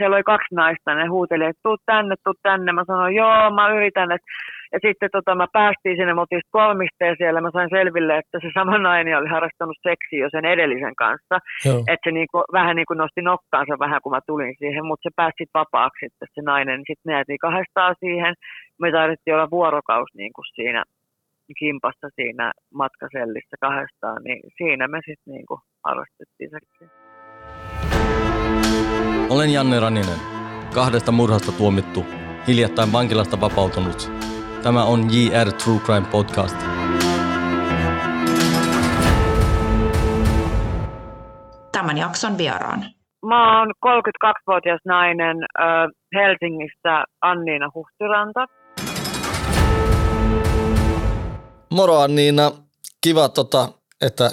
siellä oli kaksi naista, ne huuteli, että tuu tänne, tuu tänne. Mä sanoin, joo, mä yritän. Et, ja sitten tota, mä päästiin sinne, me oltiin kolmisteen siellä, mä sain selville, että se sama nainen oli harrastanut seksiä jo sen edellisen kanssa. Että se niinku, vähän niin kuin nosti nokkaansa vähän, kun mä tulin siihen, mutta se pääsi vapaaksi sitten se nainen. Sitten me jäätiin kahdestaan siihen. Me taidettiin olla vuorokaus niin kuin siinä kimpassa siinä matkasellissä kahdestaan, niin siinä me sitten niin kuin harrastettiin seksiä. Olen Janne Raninen, kahdesta murhasta tuomittu, hiljattain vankilasta vapautunut. Tämä on JR True Crime Podcast. Tämän jakson vieraan. Mä oon 32-vuotias nainen äh, Helsingissä Anniina Huhtiranta. Moro Anniina, kiva tota, että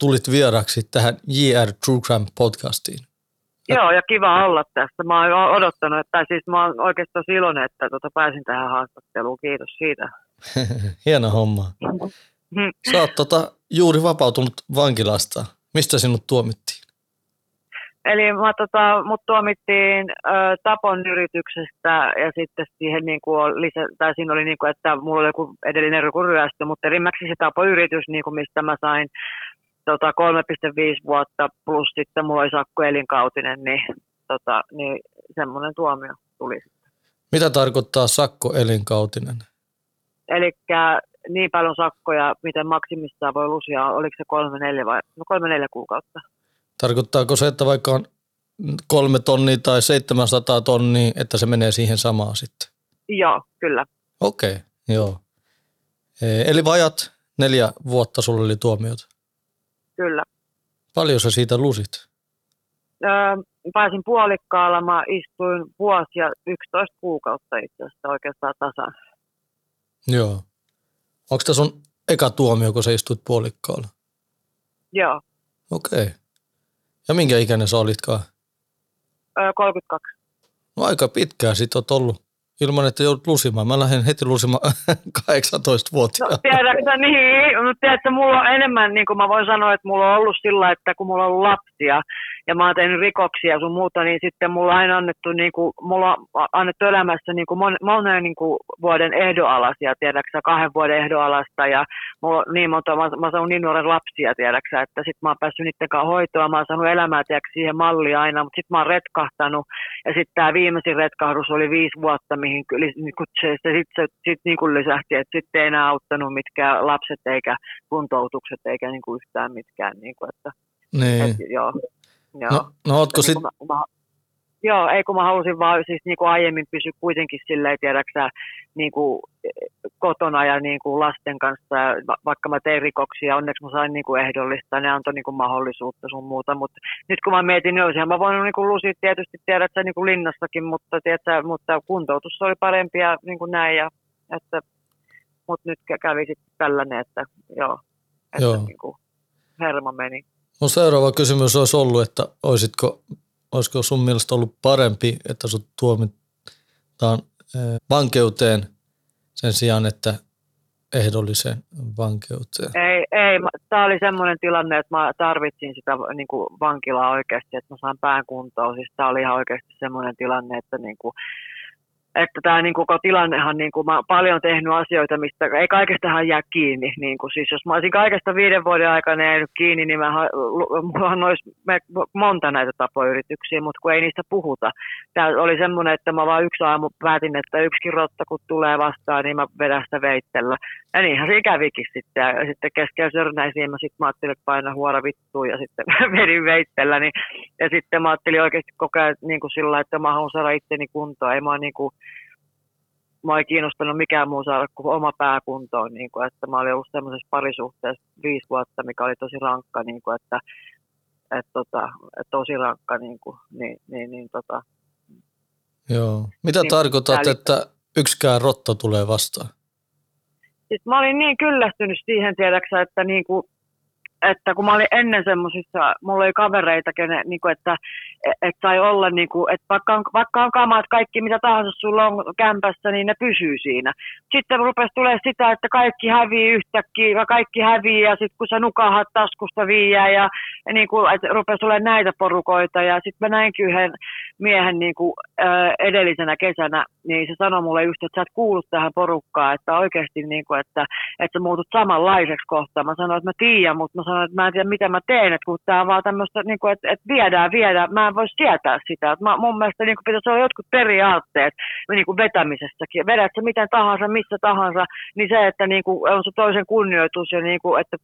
tulit vieraksi tähän JR True Crime podcastiin. Joo, ja kiva olla tässä. Mä oon odottanut, että siis mä oon oikeasti tosi iloinen, että tota pääsin tähän haastatteluun. Kiitos siitä. Hieno homma. Sä oot tota, juuri vapautunut vankilasta. Mistä sinut tuomittiin? Eli mä, tota, mut tuomittiin ö, tapon yrityksestä ja sitten siihen niin kuin lisä, tai siinä oli niin kuin, että mulla oli joku edellinen joku ryöstö, mutta erimmäksi se tapoyritys, niin kuin mistä mä sain tota, 3,5 vuotta plus sitten mulla oli sakko elinkautinen, niin, tota, niin semmoinen tuomio tuli sitten. Mitä tarkoittaa sakko elinkautinen? Eli niin paljon sakkoja, miten maksimissaan voi lusia, oliko se kolme neljä vai no kolme neljä kuukautta. Tarkoittaako se, että vaikka on kolme tonnia tai 700 tonnia, että se menee siihen samaan sitten? Joo, kyllä. Okei, okay, joo. Eli vajat neljä vuotta sulla oli tuomiot? Kyllä. Paljon sä siitä lusit? Öö, pääsin puolikkaalla, mä istuin vuosi ja 11 kuukautta itse asiassa oikeastaan tasan. Joo. Onko tämä sun eka tuomio, kun sä istuit puolikkaalla? Joo. Okei. Okay. Ja minkä ikäinen sä olitkaan? Öö, 32. No aika pitkään sit oot ollut ilman, että joudut lusimaan. Mä lähden heti lusimaan 18-vuotiaana. No, tiedätkö, niin, mutta tiedätkö, mulla on enemmän, niin kuin mä voin sanoa, että mulla on ollut sillä, että kun mulla on ollut lapsia, ja mä oon tehnyt rikoksia sun muuta, niin sitten mulla on aina annettu, niin kuin, mulla on annettu elämässä niin kuin mon, monen niin kuin vuoden ehdoalasia, tiedäksä, kahden vuoden ehdoalasta ja mulla on niin monta, mä, mä saanut niin nuoren lapsia, tiedäksä, että sit mä oon päässyt niiden kanssa hoitoa, mä oon saanut elämää, tiedäksä, siihen malliin aina, mutta sitten mä oon retkahtanut ja sitten tämä viimeisin retkahdus oli viisi vuotta, mihin niin kuin se, se sitten sit, niin kuin lisähti, että sitten ei enää auttanut mitkään lapset eikä kuntoutukset eikä niin kuin yhtään mitkään, niin kuin, että, niin. että joo. Joo. No, no ootko sitten... Niin joo, ei kun mä halusin vaan siis niin kuin aiemmin pysyä kuitenkin silleen, tiedäksä, niin kuin kotona ja niin kuin lasten kanssa, ja vaikka mä tein rikoksia, onneksi mä sain niin kuin ehdollista, ne antoi niin kuin mahdollisuutta sun muuta, mutta nyt kun mä mietin, niin olisinhan mä voinut niin kuin lusia tietysti, tiedätkö, niin kuin linnassakin, mutta, tiedätkö, mutta kuntoutus oli parempi ja niin kuin näin, ja, että, mutta nyt kävi sitten tällainen, että joo, että joo. Niin kuin hermo meni. Mun seuraava kysymys olisi ollut, että olisitko, olisiko sun mielestä ollut parempi, että sut tuomitaan vankeuteen sen sijaan, että ehdolliseen vankeuteen? Ei, ei. Tämä oli semmoinen tilanne, että mä tarvitsin sitä niin kuin vankilaa oikeasti, että mä saan pään kuntoon. Siis tämä oli ihan oikeasti semmoinen tilanne, että niin kuin, että tämä niin koko tilannehan, niin kuin, mä paljon tehnyt asioita, mistä ei kaikestahan jää kiinni. Niin kuin, siis jos mä olisin kaikesta viiden vuoden aikana jäänyt kiinni, niin mä, mullahan olisi monta näitä tapoyrityksiä, mutta kun ei niistä puhuta. Tämä oli semmoinen, että mä vaan yksi aamu päätin, että yksi rotta kun tulee vastaan, niin mä vedän sitä veittellä. Ja niinhän se kävikin sitten. Ja sitten keskellä sörnäisiin mä sitten mä ajattelin, että paina huora vittuun ja sitten vedin veitellä. Niin, ja sitten mä ajattelin oikeasti koko ajan niin kuin sillä, että mä haluan saada itteni kuntoon. Ei mä niin kuin, mä ei kiinnostanut mikään muu saada kuin oma pääkuntoon. Niin kuin, että mä olin ollut semmoisessa parisuhteessa viisi vuotta, mikä oli tosi rankka, niin kuin, että, että, tota, että tosi rankka. Niin, kuin, niin, niin, niin, tota, Joo. Mitä niin, tarkoitat, että yksikään rotta tulee vastaan? Sitten mä olin niin kyllästynyt siihen, tiedäksä, että niin kuin, että kun mä olin ennen semmoisissa, mulla oli kavereita, kene, niin kuin, että et sai olla, niin kuin, että vaikka on, vaikka on kamat, kaikki mitä tahansa sulla on kämpässä, niin ne pysyy siinä. Sitten rupesi tulee sitä, että kaikki hävii yhtäkkiä, ja kaikki hävii, ja sitten kun sä nukahat taskusta viiää, ja, ja niin kuin, että rupesi tulee näitä porukoita, ja sitten mä näinkin yhden miehen niin kuin, edellisenä kesänä, niin se sanoi mulle just, että sä et kuullut tähän porukkaan, että oikeasti, niin kuin, että, että sä muutut samanlaiseksi kohtaan. Mä sanoin, että mä tiedän, mutta mä sanoin, että mä en tiedä, mitä mä teen, että kun tää on vaan tämmöistä, niin kuin, että, että viedään, viedään, mä en voi sietää sitä. Että mä, mun mielestä niin kuin pitäisi olla jotkut periaatteet niin kuin vetämisessäkin. Vedät sä miten tahansa, missä tahansa, niin se, että niin kuin on se toisen kunnioitus ja niin kuin, että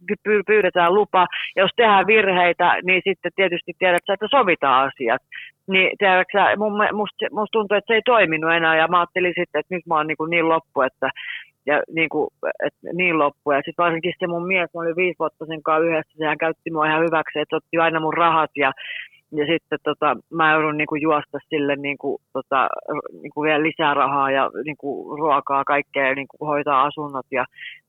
pyydetään lupa. Ja jos tehdään virheitä, niin sitten tietysti tiedät sä, että sovitaan asiat niin tiedätkö, mun, musta, musta tuntuu, että se ei toiminut enää ja mä ajattelin sitten, että nyt mä oon niin, kuin niin loppu, että ja niin, kuin, et, niin loppu. Ja sitten varsinkin se mun mies, mä olin viisi vuotta sen kanssa yhdessä, sehän käytti mua ihan hyväksi, että otti aina mun rahat ja ja sitten tota, mä joudun niin kuin juosta sille niin kuin, tota, niin kuin vielä lisää rahaa ja niin kuin, ruokaa kaikkea ja niin kuin, hoitaa asunnot. Ja,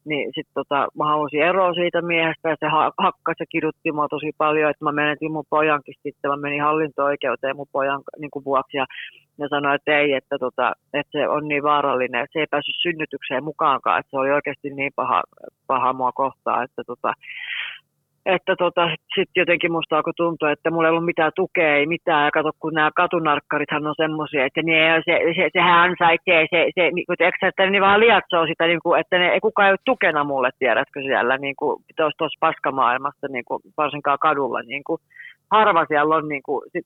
niin sitten tota, mä halusin eroa siitä miehestä ja se hakkasi ja kidutti mua tosi paljon, että mä menetin mun pojankin sitten. Mä menin hallinto-oikeuteen mun pojan niin kuin, vuoksi ja ne sanoi, että ei, että, tota, että se on niin vaarallinen, että se ei päässyt synnytykseen mukaankaan, että se oli oikeasti niin paha, paha mua kohtaa, että tota, että tota, sitten jotenkin musta alkoi tuntua, että mulla ei ollut mitään tukea, ei mitään. Ja kato, kun nämä katunarkkarithan on semmoisia, että ne, se, se, sehän ansaitsee, se, se, niin kuin, eikö, että ne vaan liatsoo sitä, niin kuin, että ne, kukaan ei ole tukena mulle, tiedätkö siellä, niin kuin, tuossa paskamaailmassa, niin kuin, varsinkaan kadulla. Niin kuin, harva siellä on, niin kuin, sit,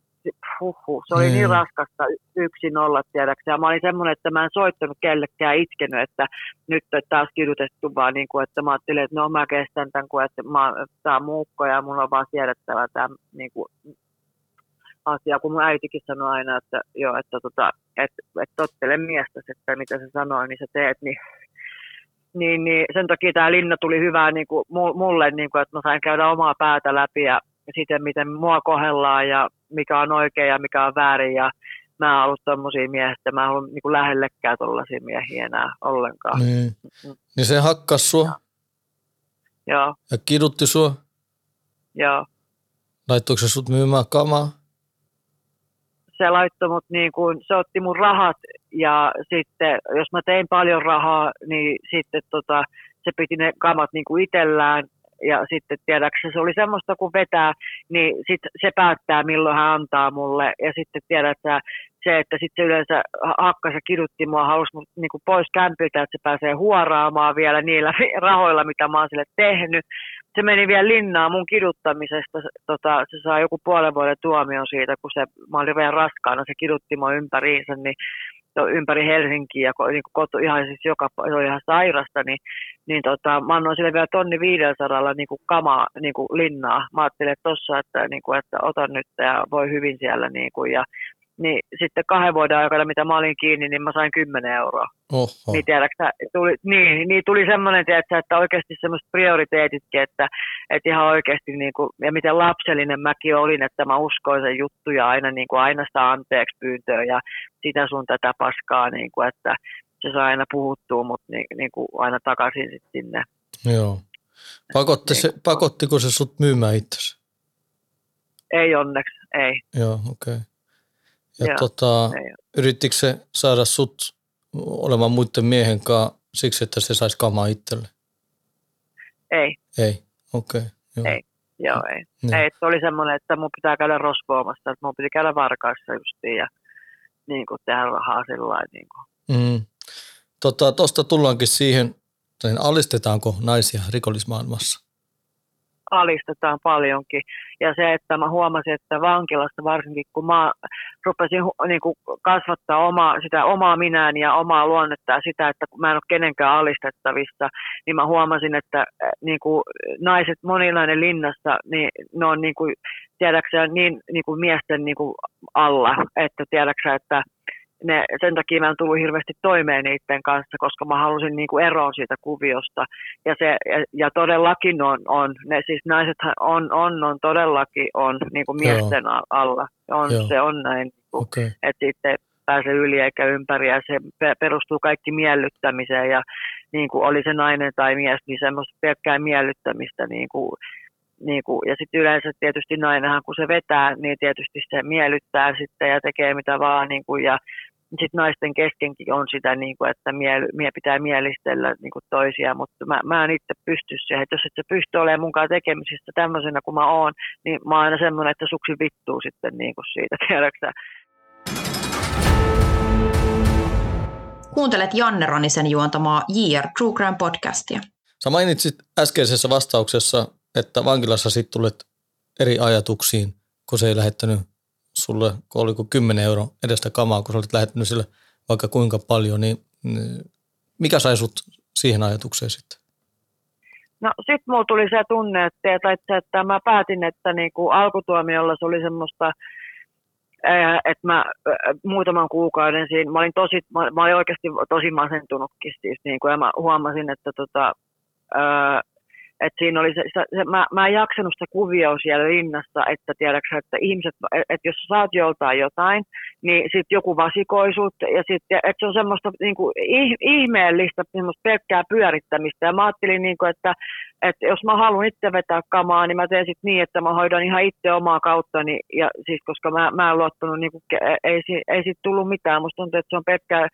huhhuh, se oli niin, raskasta yksin olla, tiedäksä. Ja mä olin semmoinen, että mä en soittanut kellekään itkenyt, että nyt on taas kidutettu, vaan niin kuin, että mä ajattelin, että no mä kestän tämän, kun että mä, tää on muukko ja mun on vaan siedettävä tämä niin kuin, asia, kun mun äitikin sanoi aina, että joo, että tota, et, et tottele miestä, että mitä se sanoi, niin sä teet, niin niin, niin sen takia tämä linna tuli hyvää niin kuin mulle, niin kuin, että mä sain käydä omaa päätä läpi ja siten, miten mua kohdellaan ja mikä on oikein ja mikä on väärin. Ja mä en ollut tommosia miehiä, että mä en ollut niin lähellekään tollaisia miehiä enää ollenkaan. Niin, niin se hakkas sua? Joo. Ja kidutti sua? Joo. Laittoiko se sut myymään kamaa? Se laittoi mut niin kuin, se otti mun rahat ja sitten jos mä tein paljon rahaa, niin sitten tota, se piti ne kamat niin kuin itsellään ja sitten tiedäksä, se oli semmoista kun vetää, niin sit se päättää milloin hän antaa mulle ja sitten tiedätkö, se, että sitten yleensä hakkas ja kidutti mua, halusi mut niinku pois kämpiltä, että se pääsee huoraamaan vielä niillä rahoilla, mitä mä oon sille tehnyt. Se meni vielä linnaa mun kiduttamisesta, tota, se saa joku puolen vuoden tuomion siitä, kun se, mä olin vielä raskaana, se kidutti mua ympäriinsä, niin ympäri Helsinkiä ja niin koto, ihan siis joka, se ihan sairasta, niin, niin tota, mä annoin sille vielä tonni 500 niin kuin kamaa niin kuin linnaa. Mä ajattelin, että tossa, että, niin kuin, että otan nyt ja voi hyvin siellä. Niin kuin, ja niin sitten kahden vuoden aikana, mitä mä olin kiinni, niin mä sain 10 euroa. Oho. Niin, tiedätkö, tuli, niin, niin tuli semmoinen, tiedätkö, että oikeasti semmoiset prioriteetitkin, että, että ihan oikeasti, niin kuin, ja miten lapsellinen mäkin olin, että mä uskoin sen juttuja aina, niin kuin aina sitä anteeksi pyyntöä ja sitä sun tätä paskaa, niin kuin, että se saa aina puhuttua, mutta niin, niin kuin aina takaisin sit sinne. Joo. Pakotti niin, se, pakottiko se sut myymään itsesi? Ei onneksi, ei. Joo, okei. Okay. Ja Joo, tota, yrittikö se saada sut olemaan muiden miehen kanssa siksi, että se saisi kamaa itselle? Ei. Ei, okei. Okay, ei, joo ei. Niin. ei se oli semmoinen, että mun pitää käydä rosvoamassa, että mun piti käydä varkaissa justiin ja niin kuin tehdä rahaa sillä niin kuin. Mm. Tota, tuosta tullaankin siihen, niin alistetaanko naisia rikollismaailmassa? Alistetaan paljonkin. Ja se, että mä huomasin, että vankilasta varsinkin, kun mä rupesin niin kuin kasvattaa omaa, sitä omaa minään ja omaa luonnetta ja sitä, että mä en ole kenenkään alistettavissa, niin mä huomasin, että äh, niin kuin naiset monilainen linnassa, niin ne on niin kuin, tiedäksä, niin, niin kuin miesten niin kuin alla, että tiedäksä, että ne, sen takia mä en tullut hirveästi toimeen niiden kanssa, koska mä halusin niin kuin eroon siitä kuviosta. Ja, se, ja, ja todellakin on, on, ne siis naiset on, on, on todellakin on niin kuin miesten Joo. alla. On, se on näin, niin kuin, okay. että sitten pääse yli eikä ympäri ja se perustuu kaikki miellyttämiseen ja niin kuin oli se nainen tai mies, niin semmoista pelkkää miellyttämistä niin kuin niin kuin, ja sitten yleensä tietysti nainenhan, kun se vetää, niin tietysti se miellyttää sitten ja tekee mitä vaan. Niin kuin, ja sitten naisten keskenkin on sitä, niin kuin, että miel, mie pitää mielistellä niin kuin toisia, mutta mä, mä en itse pysty siihen, että jos et sä pysty olemaan munkaan tekemisissä tämmöisenä kuin mä oon, niin mä oon aina semmoinen, että suksi vittuu sitten niin kuin siitä, tiedäksä. Kuuntelet Janne Ronisen juontamaa JR True Crime podcastia. Sä mainitsit äskeisessä vastauksessa, että vankilassa sitten tulet eri ajatuksiin, kun se ei lähettänyt sulle, kun oliko 10 euro edestä kamaa, kun sä olit lähettänyt sille vaikka kuinka paljon, niin, niin mikä sai sut siihen ajatukseen sitten? No sitten mulla tuli se tunne, että, että, että mä päätin, että niinku alkutuomiolla se oli semmoista, että mä muutaman kuukauden siinä, mä olin, tosi, mä, mä olin oikeasti tosi masentunutkin siis, niin kuin, ja mä huomasin, että tota, et siinä oli se, se, se mä, mä en jaksanut sitä kuvioa siellä linnassa, että tiedätkö, että ihmiset, että jos saat joltain jotain, niin sitten joku vasikoi sut, ja sitten, että se on semmoista niin kuin, ihmeellistä, semmoista pelkkää pyörittämistä, ja mä ajattelin, niin kuin, että, että jos mä haluan itse vetää kamaa, niin mä teen sitten niin, että mä hoidan ihan itse omaa kauttani, ja siis koska mä, mä en luottanut, niin kuin, ei, ei, ei siitä tullut mitään, musta tuntuu, että se on pelkkää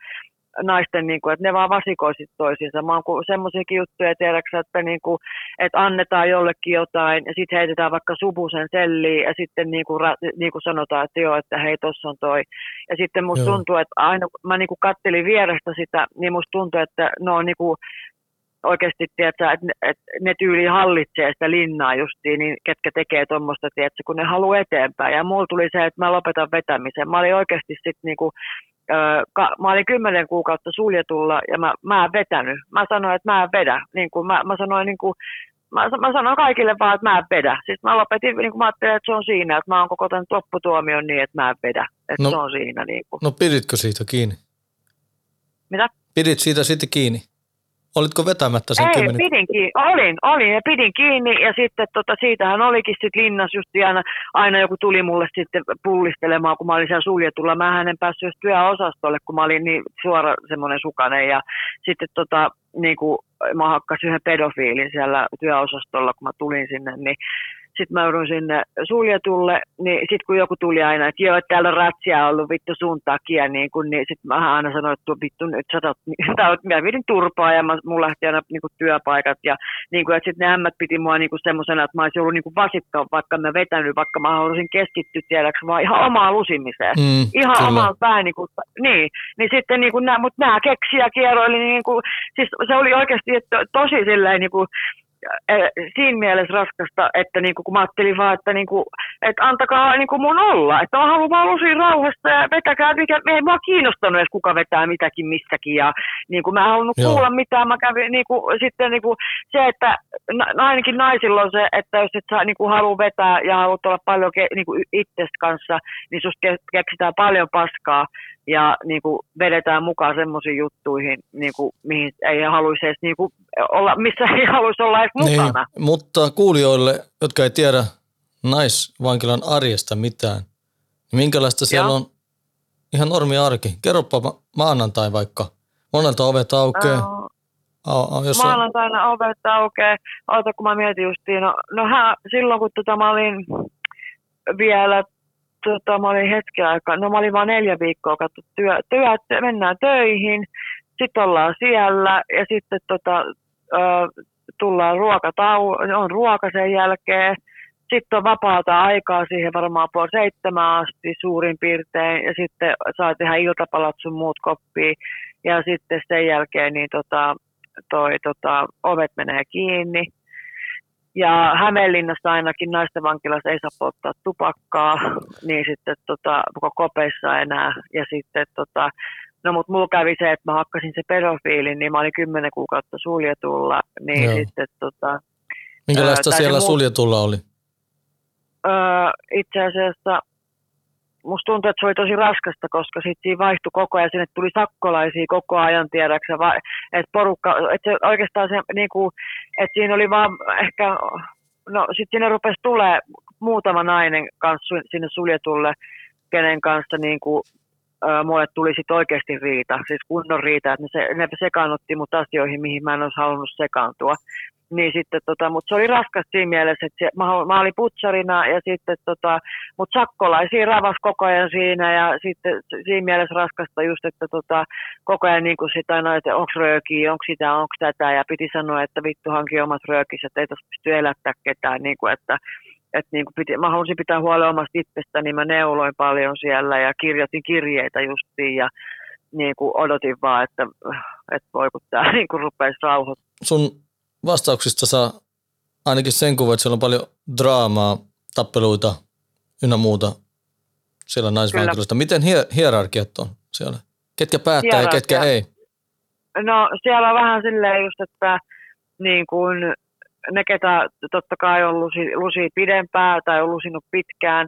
naisten, niin kuin, että ne vaan vasikoisit toisiinsa. Mä oon semmoisiakin juttuja, tiedäksä, että, niin kuin, että annetaan jollekin jotain ja sitten heitetään vaikka subusen selliin ja sitten niin kuin, niin kuin sanotaan, että joo, että hei, tossa on toi. Ja sitten musta joo. tuntuu, että aina kun mä niin kuin kattelin vierestä sitä, niin musta tuntuu, että ne on niin kuin, oikeasti, tiedätkö, että, että ne tyyli hallitsee sitä linnaa justiin, niin ketkä tekee tuommoista, kun ne haluaa eteenpäin. Ja mulla tuli se, että mä lopetan vetämisen. Mä olin oikeasti sitten niinku, mä olin kymmenen kuukautta suljetulla ja mä, mä en vetänyt. Mä sanoin, että mä en vedä. Niin kuin mä, mä sanoin niin kuin, mä, mä sanoin kaikille vaan, että mä en vedä. Siis mä lopetin, niin kuin mä ajattelin, että se on siinä, että mä oon koko tämän lopputuomion niin, että mä en vedä. Että no, se on siinä. Niin kuin. No piditkö siitä kiinni? Mitä? Pidit siitä sitten kiinni? Olitko vetämättä sen Ei, kymmenen? pidin kiinni. Olin, olin ja pidin kiinni ja sitten tota, siitähän olikin sitten linnas just aina, aina joku tuli mulle sitten pullistelemaan, kun mä olin siellä suljetulla. Mä en päässyt just työosastolle, kun mä olin niin suora semmoinen sukainen ja sitten tota, niin kuin, mä hakkasin yhden pedofiilin siellä työosastolla, kun mä tulin sinne, niin sitten mä joudun sinne suljetulle, niin sitten kun joku tuli aina, että joo, täällä on ratsia ollut vittu sun takia, niin, kun, niin sitten mä aina sanoin, että vittu nyt sä oot, mä vidin turpaa ja mä, mulla lähti aina niin kuin, työpaikat ja niin kuin, että sitten ne ämmät piti mua niin kuin semmoisena, että mä olisin ollut niin kuin vasikka, vaikka mä vetänyt, vaikka mä haluaisin keskittyä tiedäks vaan ihan omaa lusimiseen. Mm, ihan kyllä. omaa pää, niin, kuin, niin, niin sitten niin kuin, mutta nämä keksiä kierroili, niin kuin, siis se oli oikeasti että tosi silleen niin kuin, siinä mielessä raskasta, että niinku, kun mä ajattelin vaan, että, niinku, että antakaa niinku mun olla, että mä haluan vaan lusia rauhasta ja vetäkää, mikä, ei mua kiinnostanut edes kuka vetää mitäkin missäkin. Ja niinku, mä en halunnut Joo. kuulla mitään, mä kävin niinku, sitten niinku, se, että na, ainakin naisilla on se, että jos et sä niinku, halua vetää ja haluat olla paljon ke, niinku, itsestä kanssa, niin susta keksitään paljon paskaa ja niin kuin vedetään mukaan semmoisiin juttuihin, niin kuin, mihin ei haluaisi edes niin kuin, olla, missä ei haluaisi olla edes niin, mukana. Niin, mutta kuulijoille, jotka ei tiedä naisvankilan arjesta mitään, niin minkälaista siellä Joo. on ihan normi arki? Kerropa maanantai vaikka. Monelta ovet aukeaa. No, Oh, jos Maanantaina on... ovet aukeaa. Oota, kun mä mietin justiin. No, no hän, silloin kun tota, mä olin vielä tota, mä olin hetken aikaa, no mä olin vain neljä viikkoa katso työ, työ, mennään töihin, sitten ollaan siellä ja sitten tota, ö, tullaan ruokatau, on ruoka sen jälkeen, sitten on vapaata aikaa siihen varmaan puoli seitsemän asti suurin piirtein ja sitten saa tehdä iltapalat sun muut koppiin ja sitten sen jälkeen niin tota, toi, tota, ovet menee kiinni ja Hämeenlinnassa ainakin naisten vankilassa ei saa polttaa tupakkaa, niin sitten tota, kopeissa enää. Ja sitten tota, no mutta mulla kävi se, että mä hakkasin se pedofiilin, niin mä olin kymmenen kuukautta suljetulla. Niin Joo. sitten tota, Minkälaista ää, siellä suljetulla oli? Öö, itse asiassa musta tuntuu, että se oli tosi raskasta, koska sitten siinä vaihtui koko ajan, sinne tuli sakkolaisia koko ajan tiedäksä, että porukka, että se oikeastaan se, niin kuin, että siinä oli vaan ehkä, no sitten sinne rupesi tulee muutama nainen kanssa sinne suljetulle, kenen kanssa niin kuin, mulle tuli sitten oikeasti riita, siis kunnon riita, että ne, se, ne sekaannutti mut asioihin, mihin mä en olisi halunnut sekaantua. Niin sitten, tota, mutta se oli raskas siinä mielessä, että se, mä, mä olin putsarina ja sitten, tota, mutta sakkolaisia ravas koko ajan siinä ja sitten siinä mielessä raskasta just, että tota, koko ajan niin kuin sitä aina, että onko röökiä, onko sitä, onko tätä ja piti sanoa, että vittu hanki omat röökissä, että ei tuossa pysty elättää ketään, niin kuin, että että niin kuin piti, mä halusin pitää huolta omasta itsestäni, niin mä neuloin paljon siellä ja kirjoitin kirjeitä justiin ja niin kuin odotin vaan, että, että voi kun tämä niin kuin rupeisi rauhoittamaan. Sun vastauksista saa ainakin sen kuvan, että siellä on paljon draamaa, tappeluita ynnä muuta siellä naisvankilasta. Miten hier- hierarkiat on siellä? Ketkä päättää Hierarkia. ja ketkä ei? No siellä on vähän silleen just, että niin kuin ne, ketä totta kai on lusi, lusi pidempään tai on lusinut pitkään,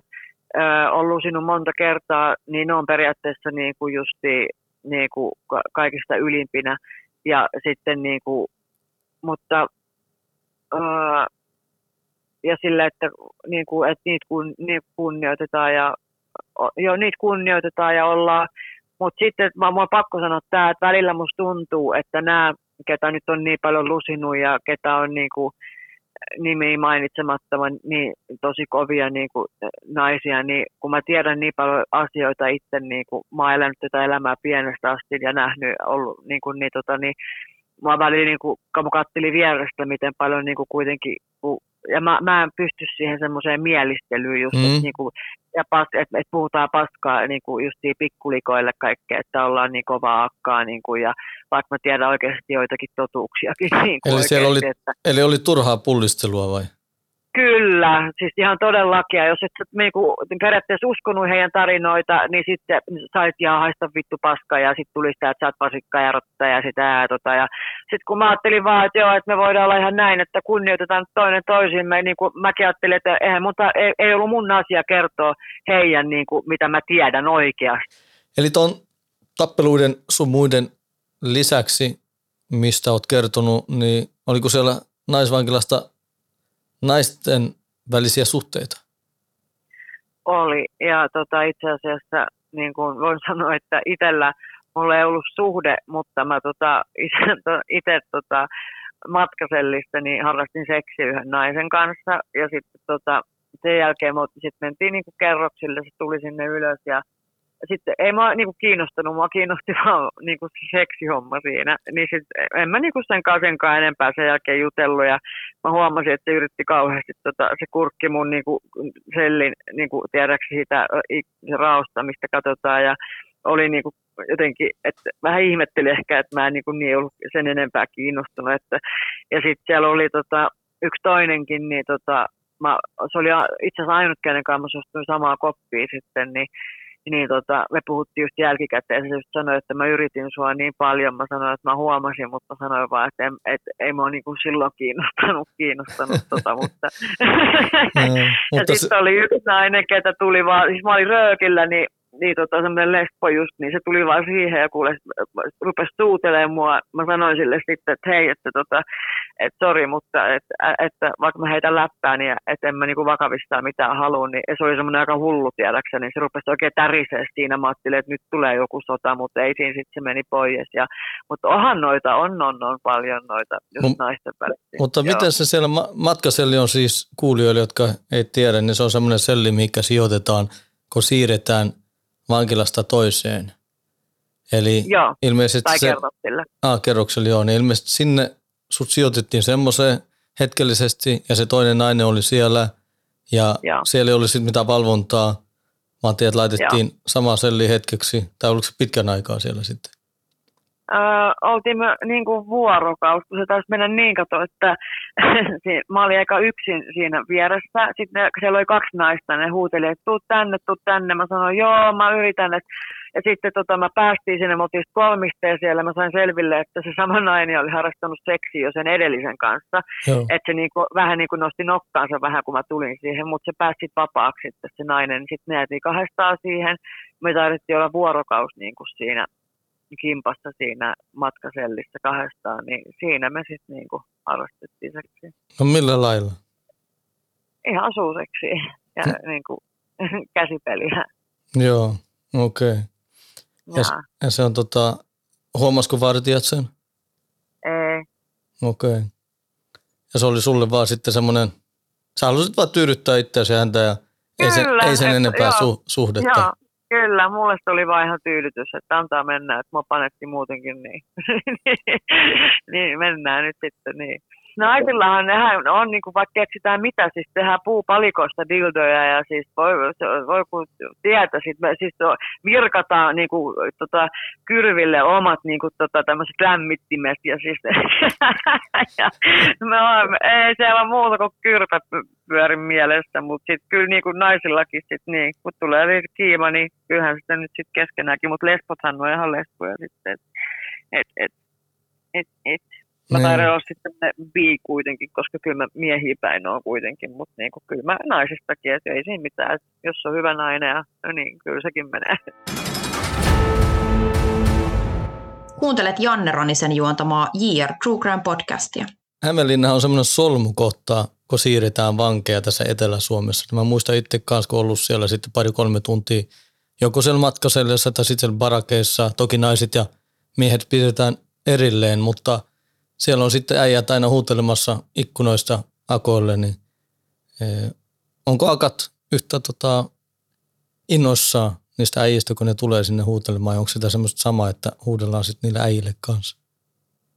ö, on lusinut monta kertaa, niin ne on periaatteessa niin kuin justi niin kuin kaikista ylimpinä. Ja sitten niin kuin, mutta ö, ja sille, että, niin kuin, että niitä, kun, niitä kunnioitetaan ja jo niitä kunnioitetaan ja ollaan, mutta sitten mä, mä pakko sanoa tämä, että välillä musta tuntuu, että nämä ketä nyt on niin paljon lusinut ja ketä on niin kuin, nimi mainitsemattoman niin tosi kovia niin kuin, naisia, niin kun mä tiedän niin paljon asioita itse, niin kuin, mä oon elänyt tätä elämää pienestä asti ja nähnyt, ollut niin, kuin, niin, tota, niin mä välillä niin kuin, mä kattelin vierestä, miten paljon niin kuin, kuitenkin, kun, ja mä, mä en pysty siihen semmoiseen mielistelyyn just, mm. että niin kuin, ja pas, et, et puhutaan paskaa niin kuin just pikkulikoille kaikkea, että ollaan niin kovaa akkaa, niin kuin, ja vaikka mä tiedän oikeasti joitakin totuuksiakin. Niin kuin eli, oikeasti, oli, että, eli oli turhaa pullistelua vai? Kyllä, siis ihan todellakin. Ja jos et niinku, periaatteessa uskonut heidän tarinoita, niin sitten sait ihan haista vittu paskaa ja sitten tuli sitä, että sä oot pasikka ja rotta ja sitä ja tota. Ja sitten kun mä ajattelin vaan, että joo, että me voidaan olla ihan näin, että kunnioitetaan toinen toisimme, niin kuin mäkin ajattelin, että eihän mun ta- ei, ei, ollut mun asia kertoa heidän, niin kuin, mitä mä tiedän oikeasti. Eli tuon tappeluiden sun muiden lisäksi, mistä oot kertonut, niin oliko siellä naisvankilasta naisten välisiä suhteita? Oli, ja tota, itse asiassa niin kuin voin sanoa, että itsellä mulla ei ollut suhde, mutta mä tota, itse tota, matkasellista niin harrastin seksiä yhden naisen kanssa, ja sitten tota, sen jälkeen sit mentiin niin kuin kerroksille, se tuli sinne ylös, ja sitten ei mä niinku kiinnostanut, mua kiinnosti vaan niinku se seksihomma siinä. Niin sit en mä niinku sen kanssa enempää sen jälkeen jutellut ja mä huomasin, että yritti kauheasti tota, se kurkki mun niinku sellin, niinku, tiedäksi siitä se raosta, mistä katsotaan ja oli niinku jotenkin, että vähän ihmetteli ehkä, että mä en niinku niin ollut sen enempää kiinnostunut. Että, ja sitten siellä oli tota, yksi toinenkin, niin tota, mä, se oli itse asiassa ainut, kenen kanssa mä samaa koppia sitten, niin niin tota, me puhuttiin just jälkikäteen, se just sanoi, että mä yritin sua niin paljon, mä sanoin, että mä huomasin, mutta mä sanoin vaan, että, en, että ei mua niinku silloin kiinnostanut, kiinnostanut tota, mutta... no, ja sitten se... oli yksi nainen, ketä tuli vaan, siis mä olin röökillä, niin niin tota, semmoinen lesbo just, niin se tuli vaan siihen ja kuule, rupesi suutelemaan mua. Mä sanoin sille sitten, että hei, että tota, että sori, mutta että, että vaikka mä heitän läppää, niin että en mä niinku vakavissaan mitään halua, niin se oli semmoinen aika hullu tiedäkseni, niin se rupesi oikein tärisee siinä. Mä ajattelin, että nyt tulee joku sota, mutta ei siinä sitten se meni pois. Ja, mutta onhan noita, on, on, on paljon noita just M- naisten välillä. Mutta Joo. miten se siellä matkaselli on siis kuulijoille, jotka ei tiedä, niin se on semmoinen selli, mikä sijoitetaan, kun siirretään – vankilasta toiseen. Eli joo, ilmeisesti tai se, kerroksille. Ah, kerrokselle, joo. Niin ilmeisesti sinne sut sijoitettiin semmoiseen hetkellisesti ja se toinen nainen oli siellä ja joo. siellä ei ollut sitten mitään valvontaa, vaan teidät laitettiin joo. samaan selliin hetkeksi. Tai oliko se pitkän aikaa siellä sitten? Öö, oltiin me niin kuin vuorokaus, kun se taisi mennä niin kato, että mä olin aika yksin siinä vieressä. Sitten siellä oli kaksi naista, ne huuteli, että tuu tänne, tuu tänne. Mä sanoin, joo, mä yritän. Että... Ja sitten tota, mä päästiin sinne, me oltiin kolmisteen siellä. Mä sain selville, että se sama nainen oli harrastanut seksiä jo sen edellisen kanssa. Että se niin kuin, vähän niin kuin nosti nokkaansa vähän, kun mä tulin siihen. Mutta se pääsi vapaaksi sitten se nainen. Sitten me jäätiin kahdestaan siihen. Me tarvittiin olla vuorokaus niin kuin siinä kimpassa siinä matkasellissä kahdestaan, niin siinä me sitten niinku harrastettiin seksiä. No millä lailla? Ihan suuseksi ja no. niinku, käsipeliä. Joo, okei. Okay. Ja, ja, se on tota, huomasiko vartijat sen? Ei. Okei. Okay. ja se oli sulle vaan sitten semmoinen, sä halusit vaan tyydyttää itseäsi ja häntä ja ei sen, Kyllä, ei sen että enempää joo, su, suhdetta. Joo, kyllä. Mulle se oli vaan ihan tyydytys, että antaa mennä, että mua panettiin muutenkin niin. niin, mennään nyt sitten niin. Naisillahan nehän on, niin kuin vaikka keksitään mitä, siis tehdään puupalikoista dildoja ja siis voi, voi kun tietä, sit me, siis virkataan niin kuin, tota, kyrville omat niin kuin, tota, tämmöiset lämmittimet ja siis ja, me on, ei siellä ole muuta kuin kyrpä pyörin mielessä, mutta sitten kyllä niin kuin naisillakin sit, niin, kun tulee kiima, niin kyllähän sitä nyt sitten keskenäänkin, mutta lesbothan on ihan lesboja sitten, että et, et, et, et. Mä Niin. taidan olla sitten bi kuitenkin, koska kyllä mä miehiä päin on kuitenkin, mutta niin kuin, kyllä mä naisistakin, että ei siinä mitään. Että jos on hyvä nainen, ja, no niin kyllä sekin menee. Kuuntelet Janne Ronisen juontamaa JR True Crime podcastia. Hämeenlinna on semmoinen solmukohta, kun siirretään vankeja tässä Etelä-Suomessa. Mä muistan itse kanssa, kun ollut siellä sitten pari-kolme tuntia joko siellä matkasellessa tai sitten siellä barakeissa. Toki naiset ja miehet pidetään erilleen, mutta siellä on sitten äijät aina huutelemassa ikkunoista akoille, niin eh, onko akat yhtä tota, innoissaan niistä äijistä, kun ne tulee sinne huutelemaan, onko sitä semmoista samaa, että huudellaan sitten niille äijille kanssa?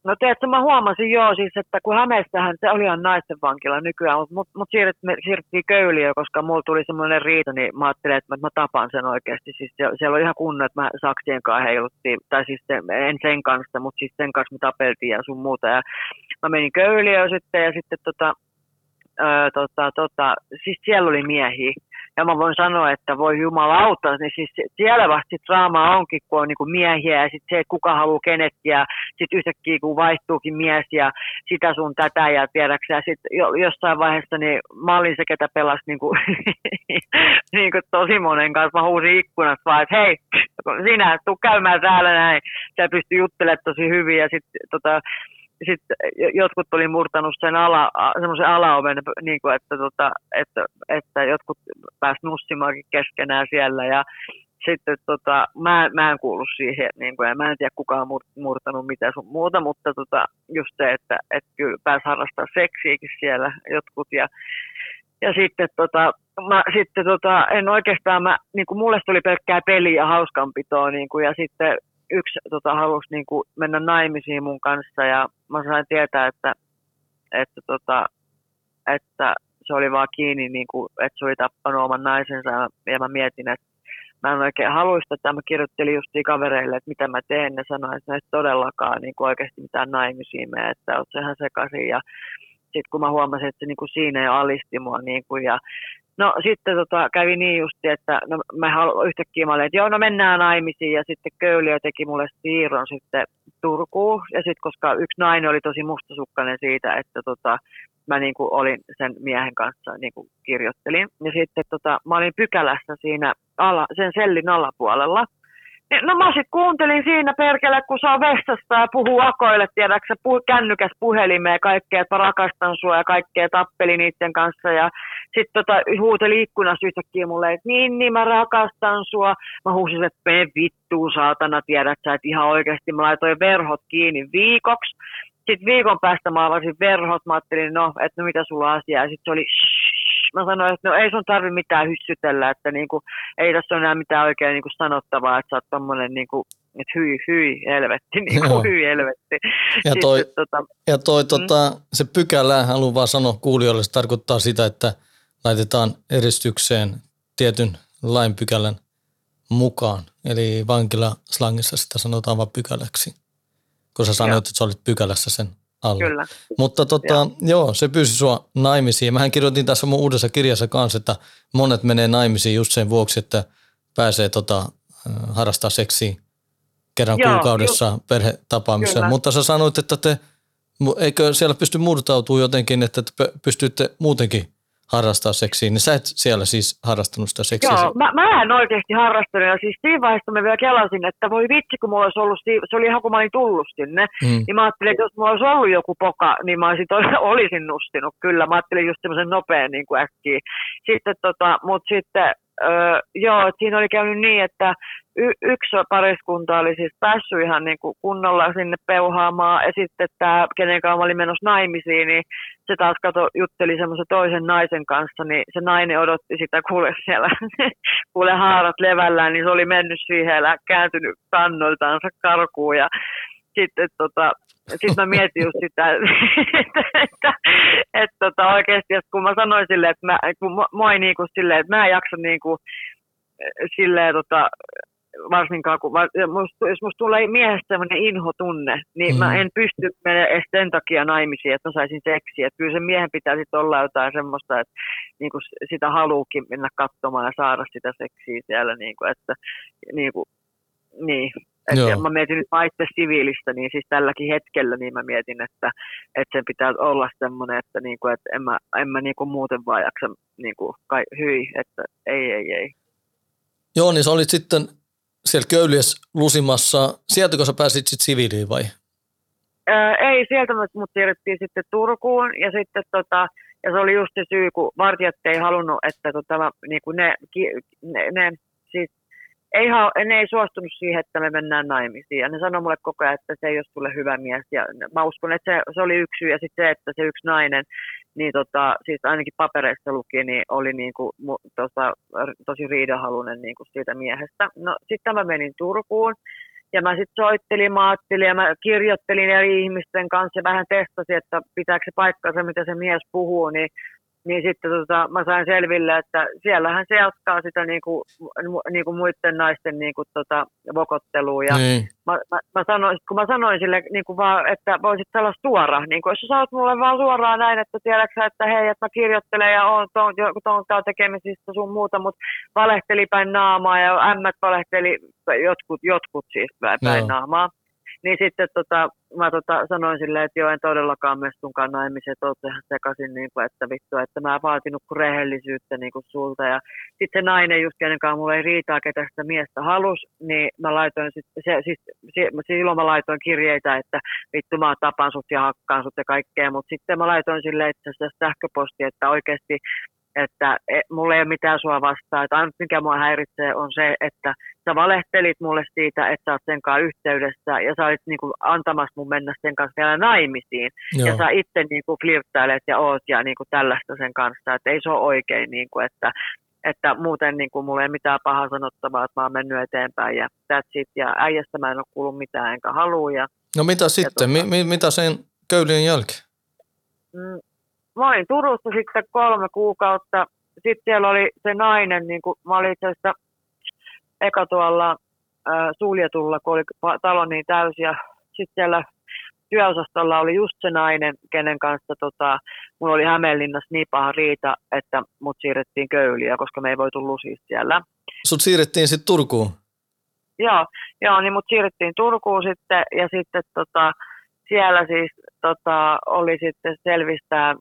No tiedätkö, mä huomasin joo siis, että kun Hämeessähän se oli ihan naisten vankila nykyään, mutta mut, mut siirret, me siirrettiin Köyliö, koska mulla tuli semmoinen riita, niin mä ajattelin, että mä, tapan sen oikeasti. Siis siellä, siellä oli ihan kunnon, että mä saksien kanssa heiluttiin, tai siis se, en sen kanssa, mutta siis sen kanssa me tapeltiin ja sun muuta. Ja mä menin Köyliöön sitten ja sitten tota, öö, tota, tota, siis siellä oli miehiä. Ja mä voin sanoa, että voi jumalauta, niin siis siellä vasta sit draamaa onkin, kun on niinku miehiä ja sitten se, että kuka haluaa kenet ja sitten yhtäkkiä kun vaihtuukin mies ja sitä sun tätä ja tiedäksä. Ja sitten jo, jossain vaiheessa niin mä olin se, ketä pelasi niinku, niinku tosi monen kanssa. Mä huusin ikkunasta vaan, että hei, sinä tuu käymään täällä näin. Sä pystyy juttelemaan tosi hyvin ja sitten tota, sitten jotkut oli murtanut sen ala, semmoisen alaoven, niin kuin, että, tota, että, että, jotkut pääsivät nussimaankin keskenään siellä. Ja sitten tota, mä, mä en kuulu siihen, niin kuin, ja mä en tiedä kuka on murtanut mitä sun muuta, mutta tota, just se, että, että kyllä pääsi harrastaa seksiäkin siellä jotkut. Ja, ja sitten tota, mä sitten tota, en oikeastaan, mä, niin kuin mulle tuli pelkkää peliä ja hauskanpitoa niin kuin, ja sitten yksi tota, halusi niin kuin, mennä naimisiin mun kanssa ja mä sain tietää, että, että, tota, että se oli vaan kiinni, niin kuin, että se oli tappanut oman naisensa ja, mä mietin, että mä en oikein haluista, että mä kirjoittelin justiin kavereille, että mitä mä teen, ne sanoin, että näistä todellakaan niin kuin oikeasti mitään naimisiin mene, että oot sehän sekaisin. Ja sitten kun mä huomasin, että se niin kuin siinä jo alisti mua niin kuin, ja No sitten tota, kävi niin justi, että no, mä halu, yhtäkkiä mä olin, että joo, no mennään naimisiin ja sitten Köyliö teki mulle siirron sitten Turkuun. Ja sitten koska yksi nainen oli tosi mustasukkainen siitä, että tota, mä niin kuin olin sen miehen kanssa niin kuin kirjoittelin. Ja sitten tota, mä olin pykälässä siinä ala, sen sellin alapuolella. No mä sitten kuuntelin siinä perkele, kun saa vessasta ja puhuu akoille, tiedäksä, puh, kännykäs puhelimeen ja kaikkea, että rakastan sua ja kaikkea tappeli niiden kanssa. Ja sitten tota, huuteli ikkunassa yhtäkkiä mulle, että niin, niin mä rakastan sua. Mä huusin, että mene vittuun saatana, tiedät sä, että ihan oikeasti mä laitoin verhot kiinni viikoksi. Sitten viikon päästä mä avasin verhot, mä ajattelin, no, että no mitä sulla asiaa. Ja sitten se oli, shh. Mä sanoin, että no ei sun tarvi mitään hyssytellä, että niinku, ei tässä ole enää mitään oikein niinku sanottavaa, että sä oot tommonen niinku, että hyi, hyi, helvetti, niin kuin hyi, helvetti. Ja toi, Sitten, tota, ja toi Mm. tota, se pykälä, haluan vaan sanoa kuulijoille, se tarkoittaa sitä, että laitetaan eristykseen tietyn lainpykälän mukaan. Eli vankila-slangissa sitä sanotaan vaan pykäläksi, kun sä sanoit, että sä olit pykälässä sen alla. kyllä. Mutta tota, joo. Joo. se pyysi sua naimisiin. Mähän kirjoitin tässä mun uudessa kirjassa kanssa, että monet menee naimisiin just sen vuoksi, että pääsee tota, harrastaa seksiä kerran Joo, kuukaudessa perhetapaamiseen. Kyllä. Mutta sä sanoit, että te, eikö siellä pysty muutautumaan jotenkin, että te pystytte muutenkin harrastaa seksiä, niin sä et siellä siis harrastanut sitä seksiä. Joo, mä, mä en oikeasti harrastanut ja siis siinä vaiheessa mä vielä kelasin, että voi vitsi kun mulla olisi ollut, se oli ihan kun mä olin tullut sinne, Mm. niin mä ajattelin, että jos mulla olisi ollut joku poka, niin mä olisin, olisin nustinut kyllä, mä ajattelin just semmoisen nopean niin kuin äkkiä. Sitten tota, mut sitten Öö, joo, että siinä oli käynyt niin, että y- yksi pariskunta oli siis päässyt ihan niin kuin kunnolla sinne peuhaamaan, ja sitten tämä, kenen kanssa oli menossa naimisiin, niin se taas kato, jutteli semmoisen toisen naisen kanssa, niin se nainen odotti sitä kuule siellä, kuule haarat levällään, niin se oli mennyt siihen ja kääntynyt kannoiltaansa karkuun, ja sitten tota, sitten mä mietin just sitä, että, että, että, tota, oikeasti, että kun mä sanoin silleen, että mä, kun mua ei niinku silleen, että mä en jaksa niinku, silleen, tota, varsinkaan kun musta, jos musta tulee miehestä sellainen inhotunne, niin mm. mä en pysty mennä edes sen takia naimisiin, että mä saisin seksiä. Että kyllä se miehen pitää sitten olla jotain semmoista, että niin kuin sitä haluukin mennä katsomaan ja saada sitä seksiä siellä. Niin kuin, että, niin, kuin, niin. Et mä mietin nyt itse siviilistä, niin siis tälläkin hetkellä niin mä mietin, että, että sen pitää olla semmoinen, että, niinku, että en mä, en mä niinku muuten vaan jaksa niinku, kai, hyi, että ei, ei, ei. Joo, niin sä olit sitten siellä Köyliäs lusimassa. Sieltäkö sä pääsit sitten siviiliin vai? Ää, ei, sieltä mut siirrettiin sitten Turkuun ja sitten tota, ja se oli just se syy, kun vartijat ei halunnut, että tota, niin kuin ne, ne, ne, siis ei, ne ei suostunut siihen, että me mennään naimisiin. Ja ne sanoi mulle koko ajan, että se ei ole sulle hyvä mies. Ja mä uskon, että se, se oli yksi syy. Ja sitten se, että se yksi nainen, niin tota, siis ainakin papereissa luki, niin oli niin kuin, tota, tosi riidahalunen niin kuin siitä miehestä. No sitten mä menin Turkuun. Ja mä sitten soittelin, mä ja mä kirjoittelin eri ihmisten kanssa ja vähän testasin, että pitääkö se paikkansa, mitä se mies puhuu, niin niin sitten tota, mä sain selville, että siellähän se jatkaa sitä niinku, niinku muiden naisten niinku, tota, vokottelua. Ja niin. mä, mä, mä sanoin, kun mä sanoin sille niinku vaan, että voisit olla suora, niin jos sä saat mulle vaan suoraan näin, että tiedätkö että hei, että mä kirjoittelen ja on tuon, tuon, tuon tekemisistä sun muuta, mutta valehteli päin naamaa ja ämmät valehteli jotkut, jotkut siis päin Joo. naamaa. Niin sitten tota, mä tota, sanoin silleen, että joo, en todellakaan mene sunkaan naimisiin, että oot ihan sekaisin, niin kuin, että vittu, että mä en vaatinut rehellisyyttä niin kuin sulta. Ja sitten se nainen, just kenen kanssa mulla ei riitaa, ketä sitä miestä halus, niin mä laitoin sit, se, siis, se, silloin mä laitoin kirjeitä, että vittu mä tapan sut ja hakkaan sut ja kaikkea, mutta sitten mä laitoin silleen, että se sähköposti, että oikeasti että e, mulla ei ole mitään sua vastaan. Että ainut mikä mua häiritsee on se, että sä valehtelit mulle siitä, että sä oot sen kanssa yhteydessä ja sä olit niin kuin, antamassa mun mennä sen kanssa vielä naimisiin. Joo. Ja sä itse niin kuin, flirttailet ja oot ja niin kuin, tällaista sen kanssa, että ei se ole oikein, niin kuin, että, että muuten niin kuin, mulla ei mitään pahaa sanottavaa, että mä oon mennyt eteenpäin ja that's it. Ja äijästä mä en ole kuullut mitään enkä halua. Ja, no mitä sitten? Tota, mi- mitä sen köylien jälkeen? Mm, mä olin Turussa sitten kolme kuukautta. Sitten siellä oli se nainen, niin kuin, mä olin itse asiassa eka tuolla äh, suljetulla, kun oli talo niin täysi. Ja sitten siellä työosastolla oli just se nainen, kenen kanssa tota, mulla oli Hämeenlinnassa niin paha riita, että mut siirrettiin köyliä, koska me ei voitu lusia siellä. Sut siirrettiin sitten Turkuun? Joo, joo, niin mut siirrettiin Turkuun sitten ja sitten tota, siellä siis tota, oli sitten selvistää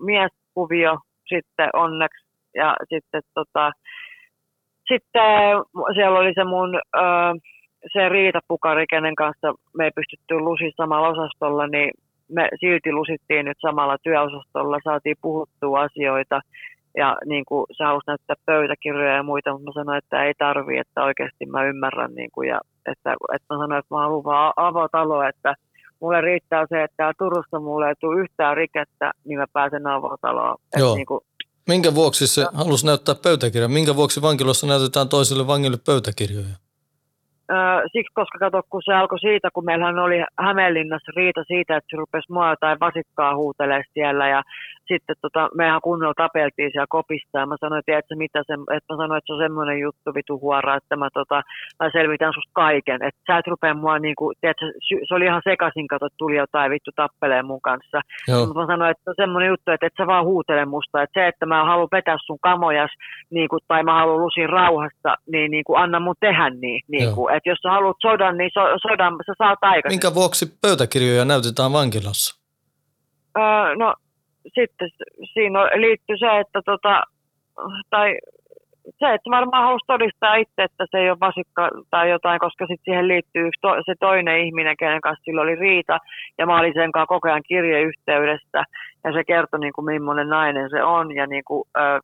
mieskuvio sitten onneksi. Ja sitten tota, sitten siellä oli se mun ö, se Riita Pukari, kenen kanssa me ei pystytty lusi samalla osastolla, niin me silti lusittiin nyt samalla työosastolla, saatiin puhuttua asioita ja niin kuin se halusi näyttää pöytäkirjoja ja muita, mutta mä sanoin, että ei tarvi, että oikeasti mä ymmärrän niin kuin, ja että, että mä sanoin, että mä haluan vaan avotalo, että mulle riittää se, että Turussa mulle ei tule yhtään rikettä, niin mä pääsen avotaloon. Joo. Niin kuin, Minkä vuoksi se halusi näyttää pöytäkirjaa? Minkä vuoksi vankilassa näytetään toiselle vangille pöytäkirjoja? Siksi, koska kato, kun se alkoi siitä, kun meillähän oli Hämeenlinnassa riita siitä, että se rupesi mua jotain vasikkaa huutelee siellä ja sitten tota, mehän kunnolla tapeltiin siellä kopista ja mä sanoin, että, mitä se, että mä sanoin, että se on semmoinen juttu vitu huora, että mä, tota, mä selvitän susta kaiken, että sä et rupea mua niin kuin, tiedätkö, se oli ihan sekaisin, kato, että tuli jotain vittu tappelee mun kanssa. Mutta mä sanoin, että se on semmoinen juttu, että et sä vaan huutele musta, että se, että mä haluan vetää sun kamojas niin kuin, tai mä haluan lusin rauhassa, niin, niin kuin, anna mun tehdä niin, niin kuin, että jos sä haluat sodan, niin so, sodan sä saat aikaisemmin. Minkä vuoksi pöytäkirjoja näytetään vankilassa? Öö, no sitten siinä liittyy se, että tota, tai se, että varmaan halusi todistaa itse, että se ei ole vasikka tai jotain, koska sitten siihen liittyy to, se toinen ihminen, kenen kanssa sillä oli riita, ja mä olin sen kanssa koko ajan kirjeyhteydessä, ja se kertoi niin kuin millainen nainen se on, ja niin kuin, ö,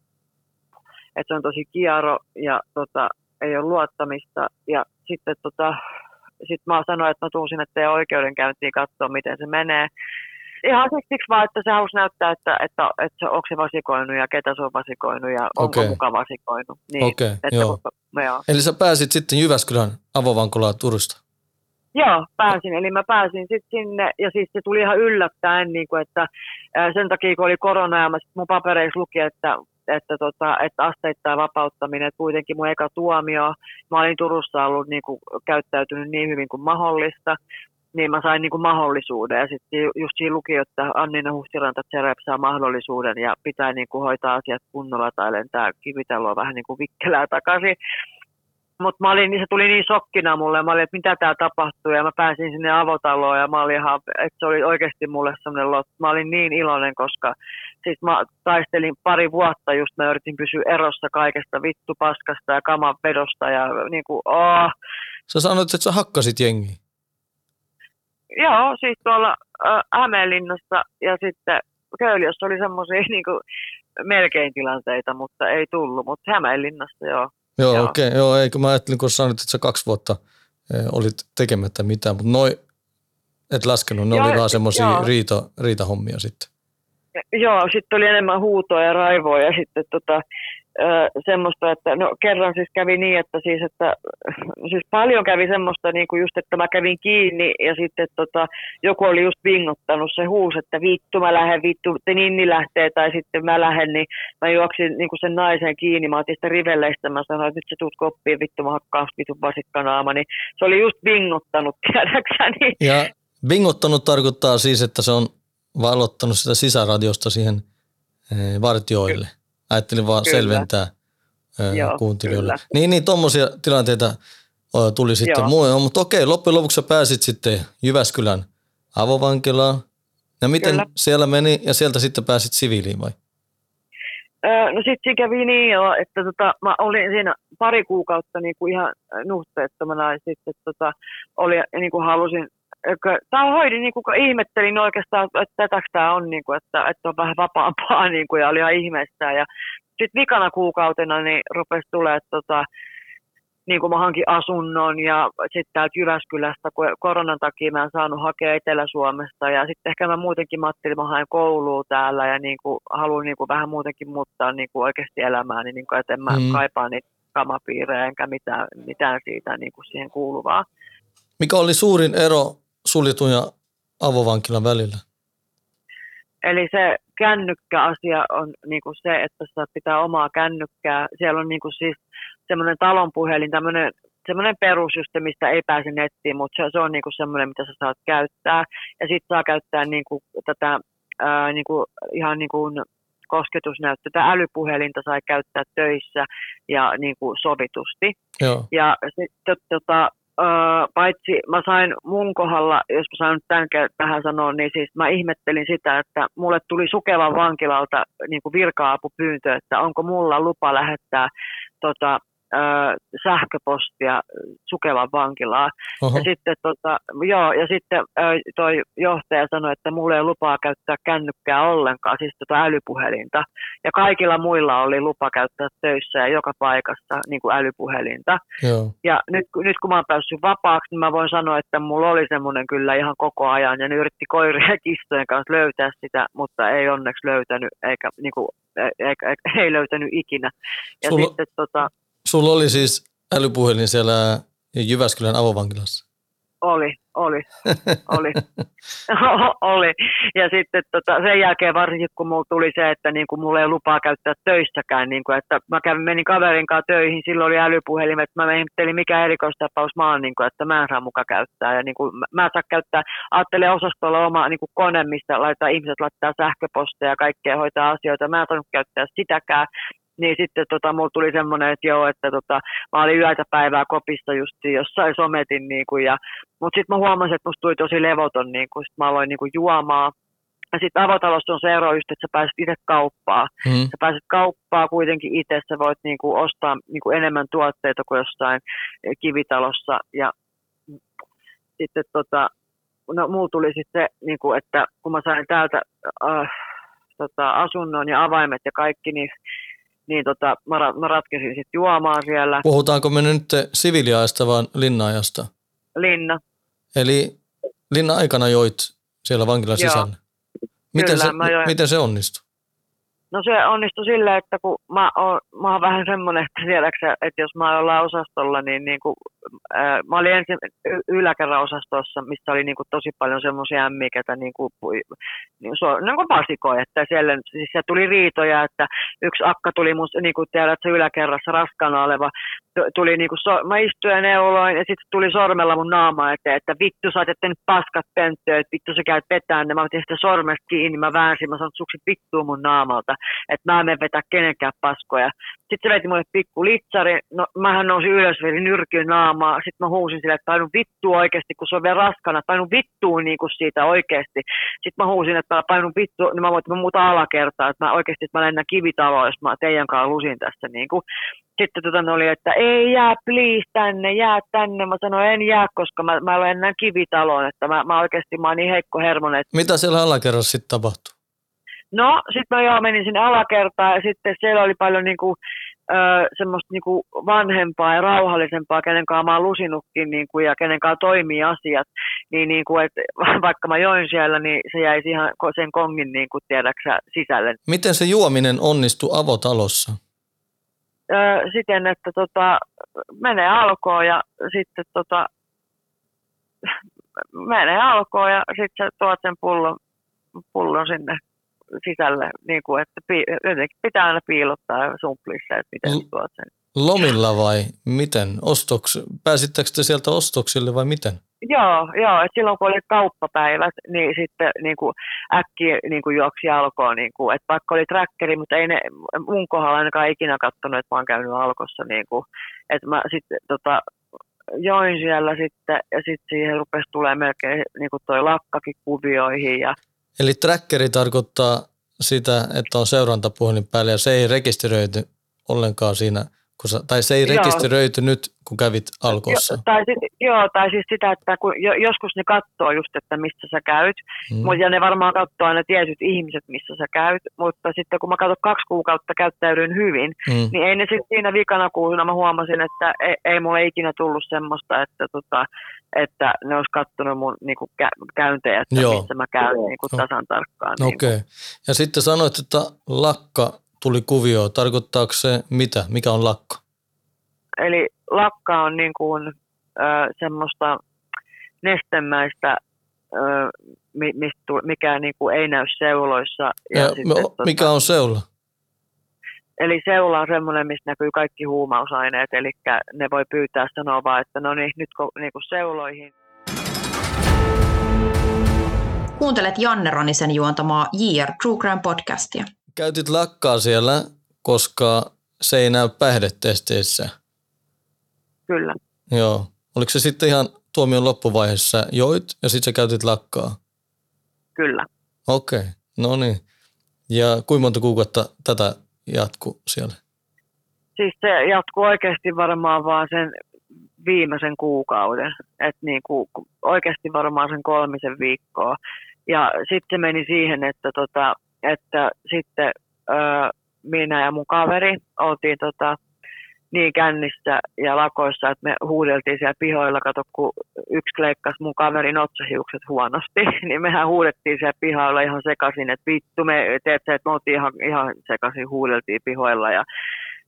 että se on tosi kiaro ja tota, ei ole luottamista. Ja sitten tota, sit mä sanoin, että mä tuun sinne teidän oikeudenkäyntiin katsoa, miten se menee. Ihan siksi vaan, että se halusi näyttää, että, että, että onko se vasikoinut ja ketä se on vasikoinut ja onko Okei. muka vasikoinut. Niin, Okei, että, joo. joo. Eli sä pääsit sitten Jyväskylän avovankulaan Turusta. Joo, pääsin. Eli mä pääsin sitten sinne ja siis se tuli ihan yllättäen, niin kuin, että sen takia kun oli korona ja mä sit mun papereissa luki, että, että, tota, että asteittain vapauttaminen, että kuitenkin mun eka tuomio, mä olin Turussa ollut niin kuin, käyttäytynyt niin hyvin kuin mahdollista, niin mä sain niin kuin mahdollisuuden ja sitten just siinä luki, että Annina Huhtiranta Tserep saa mahdollisuuden ja pitää niin kuin hoitaa asiat kunnolla tai lentää kivitaloa vähän niin kuin vikkelää takaisin. Mutta se tuli niin sokkina mulle, mä olin, että mitä tää tapahtuu, ja mä pääsin sinne avotaloon, ja mä olin ihan, että se oli oikeasti mulle semmoinen lot. Mä olin niin iloinen, koska siis mä taistelin pari vuotta just, mä yritin pysyä erossa kaikesta vittu paskasta ja kaman vedosta, ja niin kuin, oh. Sä sanoit, että sä hakkasit jengiä. Joo, siis tuolla äh, Hämeenlinnassa, ja sitten Köyliössä oli semmoisia niin kuin, melkein tilanteita, mutta ei tullut, mutta Hämeenlinnassa joo. Joo, Joo. okei. Okay, joo, eikö mä ajattelin, kun sanoit, että sä kaksi vuotta eh, olit tekemättä mitään, mutta noi et laskenut, ne Joo, oli vaan semmoisia riita, riitahommia sitten. Joo, sitten oli enemmän huutoa ja raivoa ja sitten tota, semmoista, että no kerran siis kävi niin, että siis, että siis paljon kävi semmoista niin kuin just, että mä kävin kiinni ja sitten tota, joku oli just vingottanut se huus, että vittu mä lähden, vittu te Ninni lähtee tai sitten mä lähden, niin mä juoksin niin kuin sen naisen kiinni, mä otin sitä rivelleistä, mä sanoin, että nyt sä tuut koppiin, vittu mä hakkaan vitun vasikkanaama, niin se oli just vingottanut, tiedäksä, niin Ja bingottanut tarkoittaa siis, että se on valottanut sitä sisäradiosta siihen eh, vartioille. Ajattelin vaan Kyllä. selventää Joo, kuuntelijoille. kyllä. Niin, niin tuommoisia tilanteita tuli sitten muualle, mutta okei, loppujen lopuksi sä pääsit sitten Jyväskylän avovankilaan. Ja miten Kyllä. siellä meni ja sieltä sitten pääsit siviiliin vai? Öö, no sitten kävi niin jo, että tota, mä olin siinä pari kuukautta niin kuin ihan nuhteettomana ja sitten tota, oli, niin kuin halusin, tämä hoidin, niin kuin, ihmettelin oikeastaan, että tätäks tämä on, niin kuin, että, että on vähän vapaampaa niin kuin, ja oli ihan ihmeessä. Ja sitten vikana kuukautena niin rupesi tulee tota, niin kuin mä hankin asunnon ja sitten täältä Jyväskylästä, kun koronan takia mä en saanut hakea Etelä-Suomesta ja sitten ehkä mä muutenkin mä ajattelin, mä haen koulua täällä ja niin kuin, haluan niin kuin vähän muutenkin muuttaa niin kuin oikeasti elämääni, niin kuin, että en mä mm. kaipaa niitä kamapiirejä enkä mitään, mitään siitä niin kuin siihen kuuluvaa. Mikä oli suurin ero suljetun ja avovankilan välillä? Eli se kännykkäasia on niin kuin se, että sä pitää omaa kännykkää. Siellä on niin kuin siis semmoinen talonpuhelin, tämmöinen semmoinen perusjuste, mistä ei pääse nettiin, mutta se, se on niin kuin semmoinen, mitä sä saat käyttää. Ja sitten saa käyttää niin kuin tätä ää, niin kuin, ihan niin kuin kosketusnäyttö, tätä älypuhelinta sai käyttää töissä ja niin kuin sovitusti. Joo. Ja sitten tota, paitsi mä sain mun kohdalla, jos mä saan nyt tämän tähän sanoa, niin siis mä ihmettelin sitä, että mulle tuli Sukevan vankilalta niin kuin virka-apupyyntö, että onko mulla lupa lähettää tota, sähköpostia Sukevan vankilaan. Oho. Ja sitten, tota, joo, ja sitten ö, toi johtaja sanoi, että mulla ei ole lupaa käyttää kännykkää ollenkaan, siis tota älypuhelinta. Ja kaikilla muilla oli lupa käyttää töissä ja joka paikassa niin kuin älypuhelinta. Joo. Ja nyt, nyt kun mä oon päässyt vapaaksi, niin mä voin sanoa, että mulla oli semmoinen kyllä ihan koko ajan. Ja ne yritti koirien ja kissojen kanssa löytää sitä, mutta ei onneksi löytänyt, eikä, niin kuin, eikä, eikä, ei löytänyt ikinä. Ja Sulla- sitten tota, Sulla oli siis älypuhelin siellä Jyväskylän avovankilassa. Oli, oli, oli, oli. Ja sitten tota, sen jälkeen varsinkin, kun mulla tuli se, että niin kuin mulla ei lupaa käyttää töissäkään, niin kuin, että mä kävin, menin kaverin kanssa töihin, silloin oli älypuhelimet, mä ihmettelin mikä erikoistapaus mä oon, niin kuin, että mä en saa muka käyttää. Ja niin kuin, mä- en saa käyttää, ajattelin osastolla oma niin kuin kone, mistä laittaa, ihmiset laittaa sähköposteja ja kaikkea hoitaa asioita, mä en saanut käyttää sitäkään. Niin sitten tota, mulla tuli semmoinen, että joo, että tota, mä olin yötä päivää kopissa just jossain sometin, niin kuin, ja mutta sitten mä huomasin, että musta tuli tosi levoton, niin kun sit mä aloin niin kun juomaan. Ja sitten avotalossa on se ero just, että sä pääset itse kauppaan. Mm. Sä pääset kauppaan kuitenkin itse, sä voit niin kuin ostaa niin kuin enemmän tuotteita kuin jossain eh, kivitalossa. Ja sitten tota, no mulla tuli sitten se, niin kuin, että kun mä sain täältä äh, tota, asunnon ja avaimet ja kaikki, niin niin tota, mä, ra- mä ratkesin sitten juomaan siellä. Puhutaanko me nyt siviiliajasta vaan linnaajasta? Linna. Eli linna aikana joit siellä vankilan Joo. sisällä. Miten, Kyllä, se, mä join. miten se onnistui? No se onnistui silleen, että kun mä oon, mä oon vähän semmoinen, että tiedäksä, että jos mä ollaan osastolla, niin, niin kuin, mä olin ensin yläkerran osastossa, missä oli niin kuin tosi paljon semmoisia ämmiä, ketä niin kuin, pui- niin, kuin pasikoja, että siellä, siis siellä tuli riitoja, että yksi akka tuli mun, kuin tiedät, se yläkerrassa raskaana oleva, tuli niin so, mä istuin ja neuloin ja sitten tuli sormella mun naama eteen, että vittu sä oot jättänyt paskat pönttöön, että vittu sä käyt vetään ne, mä otin sitä sormesta kiinni, mä väänsin, mä sanoin, että vittuun mun naamalta, että mä en mene vetää kenenkään paskoja. Sitten se veti mulle pikku litsari, no mähän nousin ylös, veri nyrkyyn naamaa, sitten mä huusin sille, että painu vittu oikeasti, kun se on vielä raskana, painu vittuun niin kuin siitä oikeasti. Sitten mä huusin, että mä painun vittu, niin mä voin, että mä muuta alakertaa, että mä oikeasti, että mä lennän kivitaloon, jos mä teidän kanssa lusin tässä niin kuin. Sitten tota, oli, että ei jää, please tänne, jää tänne. Mä sanoin, en jää, koska mä, mä lennän kivitaloon, että mä, mä oikeasti mä oon niin heikko hermonen, että Mitä siellä alakerrassa sitten tapahtui? No, sitten mä joo menin sinne alakertaan ja sitten siellä oli paljon niinku, ö, semmoista niinku vanhempaa ja rauhallisempaa, kenen kanssa mä oon lusinutkin niinku, ja kenen kanssa toimii asiat. Niin, niinku, et, vaikka mä join siellä, niin se jäi ihan sen kongin niinku, tiedäksä, sisälle. Miten se juominen onnistui avotalossa? Ö, siten, että tota, menee alkoon ja sitten tota, menee alkoon ja sitten sä tuot sen pullon, pullon sinne sisälle, niin kuin, että pi, jotenkin pitää aina piilottaa sumplissa, että miten L- tuot sen. Lomilla vai miten? Ostoks, pääsittekö te sieltä ostoksille vai miten? Joo, joo, että silloin kun oli kauppapäivät, niin sitten niin kuin äkkiä niin kuin juoksi alkoon, niin kuin, että vaikka oli trackeri, mutta ei ne mun kohdalla ainakaan ikinä katsonut, että mä oon käynyt alkossa, niin kuin, että mä sitten tota, join siellä sitten ja sitten siihen rupesi tulee melkein niin kuin toi lakkakin kuvioihin ja Eli trackeri tarkoittaa sitä, että on seurantapuhelin päällä ja se ei rekisteröity ollenkaan siinä, kun sä, tai se ei Joo. rekisteröity nyt, kun kävit alkossa. Jo, tai, joo, tai siis sitä, että kun jo, joskus ne katsoo just, että missä sä käyt, Mm. Mut, ja ne varmaan katsoo aina tietyt ihmiset, missä sä käyt, mutta sitten kun mä katson kaksi kuukautta käyttäydyin hyvin, Mm. niin ei ne sitten siinä vikana kuusena mä huomasin, että ei, ei mulle ikinä tullut semmoista, että, tota, että ne olisi kattonut mun niinku, kä- käyntejä, että Joo. missä mä käyn niinku, Joo. tasan tarkkaan. Okei. Niinku. Okay. Ja sitten sanoit, että lakka tuli kuvio. Tarkoittaako se mitä? Mikä on lakka? Eli lakka on niin kuin, ö, semmoista nestemäistä, ö, mi, mistä, mikä niin kuin ei näy seuloissa. Ja, sitten, me- mikä on seula? Eli seula on semmoinen, mistä näkyy kaikki huumausaineet, eli ne voi pyytää sanoa vaan, että no niin, nyt niin kuin seuloihin. Kuuntelet Janne Ronisen juontamaa JR True Crime podcastia. Käytit lakkaa siellä, koska se ei näy päihdetesteissä. Kyllä. Joo. Oliko se sitten ihan tuomion loppuvaiheessa joit ja sitten sä käytit lakkaa? Kyllä. Okei, okay. no niin. Ja kuinka monta kuukautta tätä jatkuu siellä? Siis se jatkuu oikeasti varmaan vaan sen viimeisen kuukauden. Että niin kuin, oikeasti varmaan sen kolmisen viikkoa. Ja sitten se meni siihen, että, tota, että sitten ö, minä ja mun kaveri oltiin tota, niin kännissä ja lakoissa, että me huudeltiin siellä pihoilla, kato kun yksi kleikkasi mun kaverin otsahiukset huonosti, niin mehän huudettiin siellä pihoilla ihan sekaisin, että vittu me, teet että me oltiin ihan, ihan sekaisin, huudeltiin pihoilla. Ja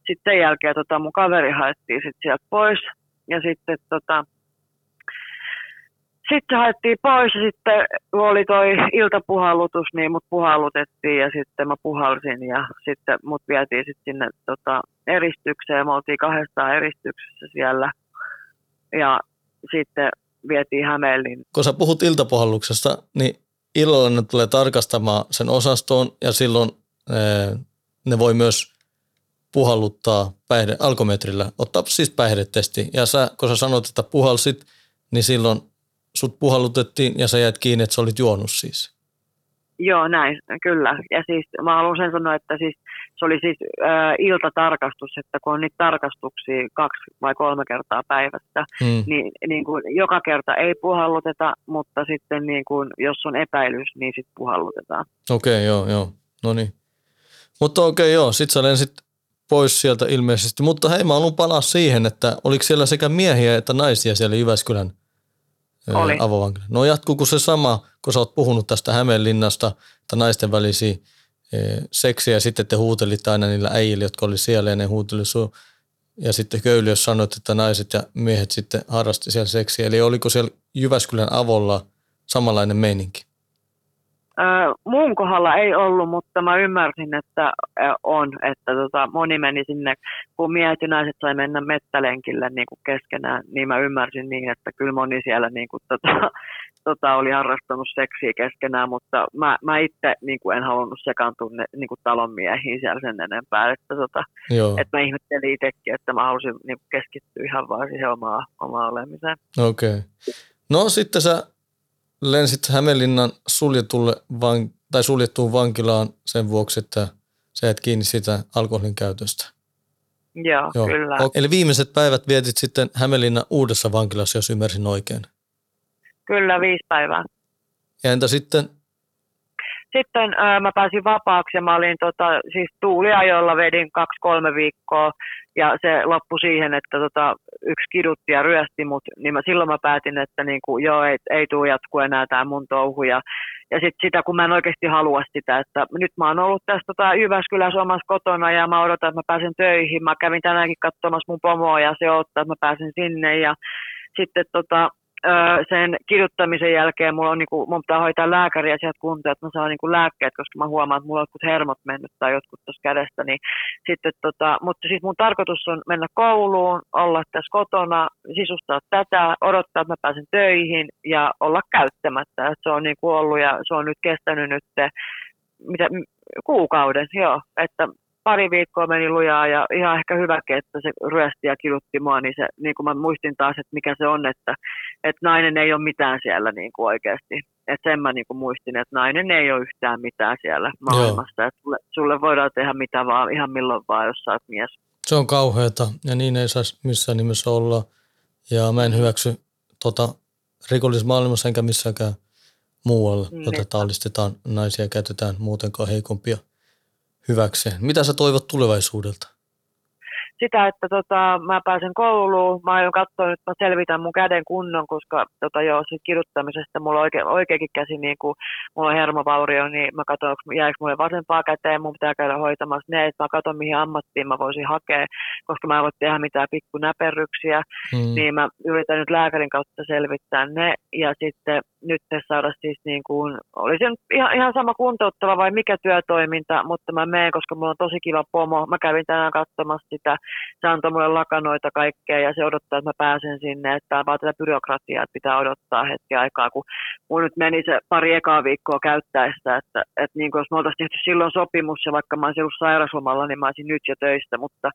sitten sen jälkeen tota, mun kaveri haettiin sit sieltä pois. Ja sitten tota, sitten haettiin pois ja sitten kun oli toi iltapuhallutus, niin mut puhallutettiin ja sitten mä puhalsin ja sitten mut vietiin sitten sinne tota, eristykseen. Me oltiin kahdestaan eristyksessä siellä ja sitten vietiin Hämeenlinnan. Kun sä puhut iltapuhalluksesta, niin illalla ne tulee tarkastamaan sen osastoon ja silloin ee, ne voi myös puhalluttaa päihde, alkometrillä, ottaa siis päihdetesti. Ja sä, kun sä sanoit, että puhalsit, niin silloin sut puhallutettiin ja sä jäit kiinni, että sä olit juonut siis. Joo, näin, kyllä. Ja siis mä haluan sen sanoa, että siis se oli siis äh, iltatarkastus, että kun on niitä tarkastuksia kaksi vai kolme kertaa päivässä, Hmm. niin, niin kuin joka kerta ei puhalluteta, mutta sitten niin kuin, jos on epäilys, niin sitten puhallutetaan. Okei, okay, joo, joo. No niin. Mutta okei, okay, joo. Sitten sä lensit pois sieltä ilmeisesti. Mutta hei, mä haluan palaa siihen, että oliko siellä sekä miehiä että naisia siellä Jyväskylän Oli. avovankila? No jatkuuko se sama, kun sä oot puhunut tästä Hämeenlinnasta, että naisten välisiä seksiä ja sitten te huutelitte aina niillä äijillä, jotka oli siellä ja ne huuteli sun. Ja sitten Köyliössä sanoit, että naiset ja miehet sitten harrasti siellä seksiä. Eli oliko siellä Jyväskylän avolla samanlainen meininki? Mun kohdalla ei ollut, mutta mä ymmärsin, että on, että tota, moni meni sinne, kun miehet ja naiset sai mennä mettälenkille niin kuin keskenään, niin mä ymmärsin niin, että kyllä moni siellä niin kuin, tota, tota, oli harrastanut seksiä keskenään, mutta mä, mä itse niin kuin en halunnut sekaantua ne, niin kuin talon miehiin siellä sen enempää, että, tota, Joo. että mä ihmettelin itsekin, että mä halusin niin kuin keskittyä ihan vaan siihen omaan, omaan olemiseen. Okei. Okay. No sitten sä lensit Hämeenlinnan suljetulle van, tai suljettuun vankilaan sen vuoksi, että sä et kiinni sitä alkoholin käytöstä. Joo, Joo. kyllä. Eli viimeiset päivät vietit sitten Hämeenlinnan uudessa vankilassa, jos ymmärsin oikein. Kyllä, viisi päivää. Ja entä sitten? Sitten ää, mä pääsin vapaaksi ja mä olin tota, siis tuuliajolla vedin kaksi-kolme viikkoa ja se loppui siihen, että tota, yksi kidutti ja ryösti mut, niin mä, silloin mä päätin, että niinku, joo, ei, ei tule jatku enää tämä mun touhu. Ja, ja sitten sitä, kun mä en oikeasti halua sitä, että nyt mä oon ollut tässä tota, Jyväskylässä omassa kotona ja mä odotan, että mä pääsen töihin. Mä kävin tänäänkin katsomassa mun pomoa ja se ottaa, että mä pääsen sinne ja sitten tota, sen kiduttamisen jälkeen mulla on niinku, mun pitää hoitaa lääkäriä sieltä kuntoon, että mä saan niinku lääkkeet, koska mä huomaan, että mulla on jotkut hermot mennyt tai jotkut tuossa kädestä. Niin sitten tota, mutta siis mun tarkoitus on mennä kouluun, olla tässä kotona, sisustaa tätä, odottaa, että mä pääsen töihin ja olla käyttämättä. Et se on niinku ollut ja se on nyt kestänyt nyt mitä, kuukauden, joo. Että pari viikkoa meni lujaa ja ihan ehkä hyväkin, että se ryösti ja kidutti mua, niin, se, niin kuin mä muistin taas, että mikä se on, että, että nainen ei ole mitään siellä niin kuin oikeasti. Että sen mä niin kuin muistin, että nainen ei ole yhtään mitään siellä maailmassa. Että sulle, sulle voidaan tehdä mitä vaan, ihan milloin vaan, jos sä oot mies. Se on kauheata ja niin ei saisi missään nimessä olla. Ja mä en hyväksy tota, rikollismaailmassa enkä missäkään muualla, niin. jota tallistetaan naisia käytetään muutenkaan heikompia – hyväkseen. Mitä sä toivot tulevaisuudelta? Sitä, että tota, mä pääsen kouluun. Mä aion katsoa, että mä selvitän mun käden kunnon, koska tota, joo, siis kirjoittamisesta mulla on oike, oikeakin käsi, niin kuin mulla on hermovaurio, niin mä katson, jääkö mulle vasempaa käteen, mun pitää käydä hoitamassa ne, että mä katson, mihin ammattiin mä voisin hakea, koska mä en voi tehdä mitään pikkunäperryksiä, hmm. niin mä yritän nyt lääkärin kautta selvittää ne, ja sitten nyt saada siis niin kuin, olisi ihan, ihan sama kuntouttava vai mikä työtoiminta, mutta mä menen, koska mulla on tosi kiva pomo. Mä kävin tänään katsomassa sitä, se antoi mulle lakanoita kaikkea ja se odottaa, että mä pääsen sinne, että vaan tätä byrokratiaa, että pitää odottaa hetki aikaa, kun mun nyt meni se pari ekaa viikkoa käyttäessä, että, että niin kuin jos me oltaisiin tehty silloin sopimus ja vaikka mä olisin ollut sairaslomalla, niin mä olisin nyt jo töistä, mutta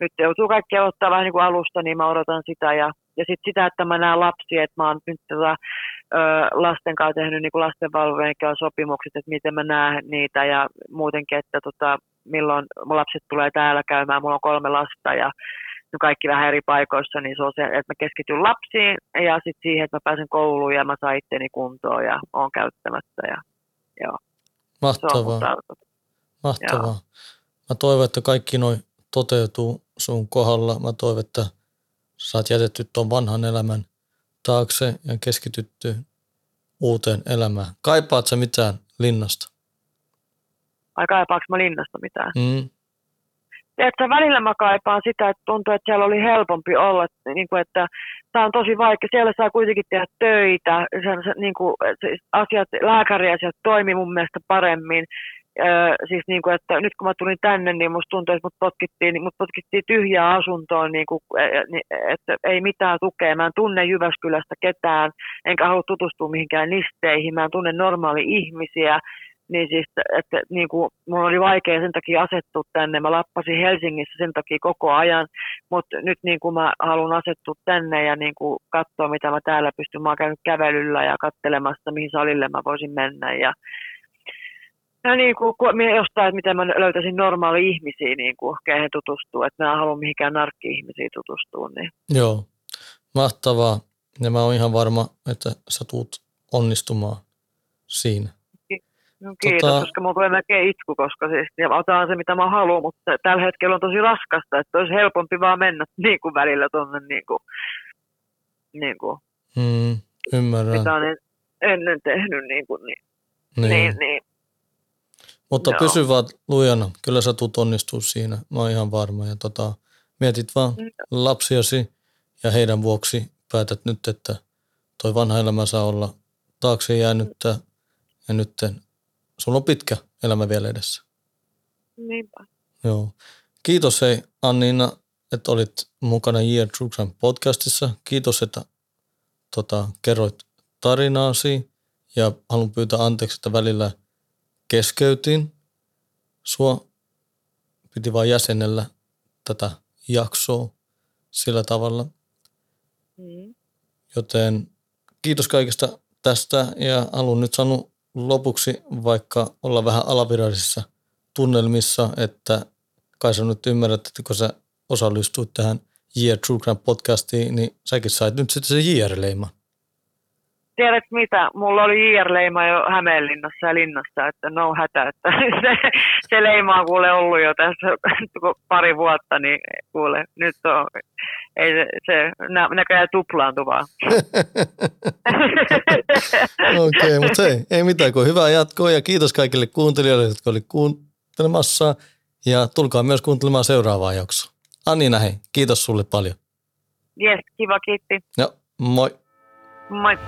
nyt joutuu kaikki ottaa vähän niin kuin alusta, niin mä odotan sitä ja ja sitten sitä, että mä näen lapsia, että mä oon nyt tota, lasten kanssa tehnyt niin lastenvalvojen sopimukset, että miten mä näen niitä ja muutenkin, että tota, milloin mun lapset tulee täällä käymään, mulla on kolme lasta ja kaikki vähän eri paikoissa, niin se on se, että mä keskityn lapsiin ja sitten siihen, että mä pääsen kouluun ja mä saan itteni kuntoon ja oon käyttämättä. Ja, joo. Mahtavaa. Mahtavaa. Joo. Mä toivon, että kaikki noin toteutuu sun kohdalla. Mä toivon, että sä oot jätetty tuon vanhan elämän taakse ja keskitytty uuteen elämään. Kaipaat sä mitään linnasta? Ai kaipaaks mä linnasta mitään? Mm. Että välillä mä kaipaan sitä, että tuntuu, että siellä oli helpompi olla, niin kuin, että tämä on tosi vaikea. Siellä saa kuitenkin tehdä töitä, se, se, niin kuin, asiat, lääkäriasiat toimii mun mielestä paremmin siis niin kuin, että nyt kun mä tulin tänne, niin musta tuntui, että mut potkittiin, mut potkittiin tyhjää asuntoon, niin kuin, että ei mitään tukea. Mä en tunne Jyväskylästä ketään, enkä halua tutustua mihinkään listeihin. Mä en tunne normaali ihmisiä. Niin siis, että niin kuin, mulla oli vaikea sen takia asettua tänne. Mä lappasin Helsingissä sen takia koko ajan, mutta nyt niin kuin mä haluan asettua tänne ja niin kuin katsoa, mitä mä täällä pystyn. Mä oon käynyt kävelyllä ja katselemassa, mihin salille mä voisin mennä ja No niin kuin, jostain, että miten mä löytäisin normaali ihmisiä, niin kuin, keihin tutustua. Että mä en halua mihinkään narkki-ihmisiä tutustua. Niin. Joo, mahtavaa. Ja mä oon ihan varma, että sä tuut onnistumaan siinä. No kiitos, Tota- koska mulla tulee melkein itku, koska siis, ja otan se mitä mä haluan, mutta tällä hetkellä on tosi raskasta, että olisi helpompi vaan mennä niin kuin välillä tuonne niin kuin, niin kuin, Mm, ymmärrän. mitä on en- ennen tehnyt niin kuin, niin, Niin. niin, niin. Mutta Joo. pysy vaan lujana. Kyllä sä tulet onnistua siinä. Mä oon ihan varma. Ja tota, mietit vaan Mm. lapsiasi ja heidän vuoksi päätät nyt, että toi vanha elämä saa olla taakse jäänyttä ja nyt sulla on pitkä elämä vielä edessä. Niinpä. Joo. Kiitos hei Anniina, että olit mukana Year True Crime podcastissa. Kiitos, että tota, kerroit tarinaasi ja haluan pyytää anteeksi, että välillä keskeytin sua. Piti vaan jäsenellä tätä jaksoa sillä tavalla. Mm. Joten kiitos kaikesta tästä ja haluan nyt sanoa lopuksi, vaikka olla vähän alavirallisissa tunnelmissa, että kai sä nyt ymmärrät, että kun sä osallistuit tähän Year True Crime podcastiin, niin säkin sait nyt sitten se JR-leima. Tiedät mitä, mulla oli JR-leima jo Hämeenlinnassa ja Linnassa, että no hätä, että se, se leima on kuule ollut jo tässä pari vuotta, niin kuule, nyt on, ei se, se nä, näköjään tuplaantu vaan. Okei, okay, mutta hei, ei mitään kuin hyvää jatkoa ja kiitos kaikille kuuntelijoille, jotka oli kuuntelemassa ja tulkaa myös kuuntelemaan seuraavaa jaksoa. Anniina hei, kiitos sulle paljon. Jes, kiva, kiitti. Ja moi. Moi.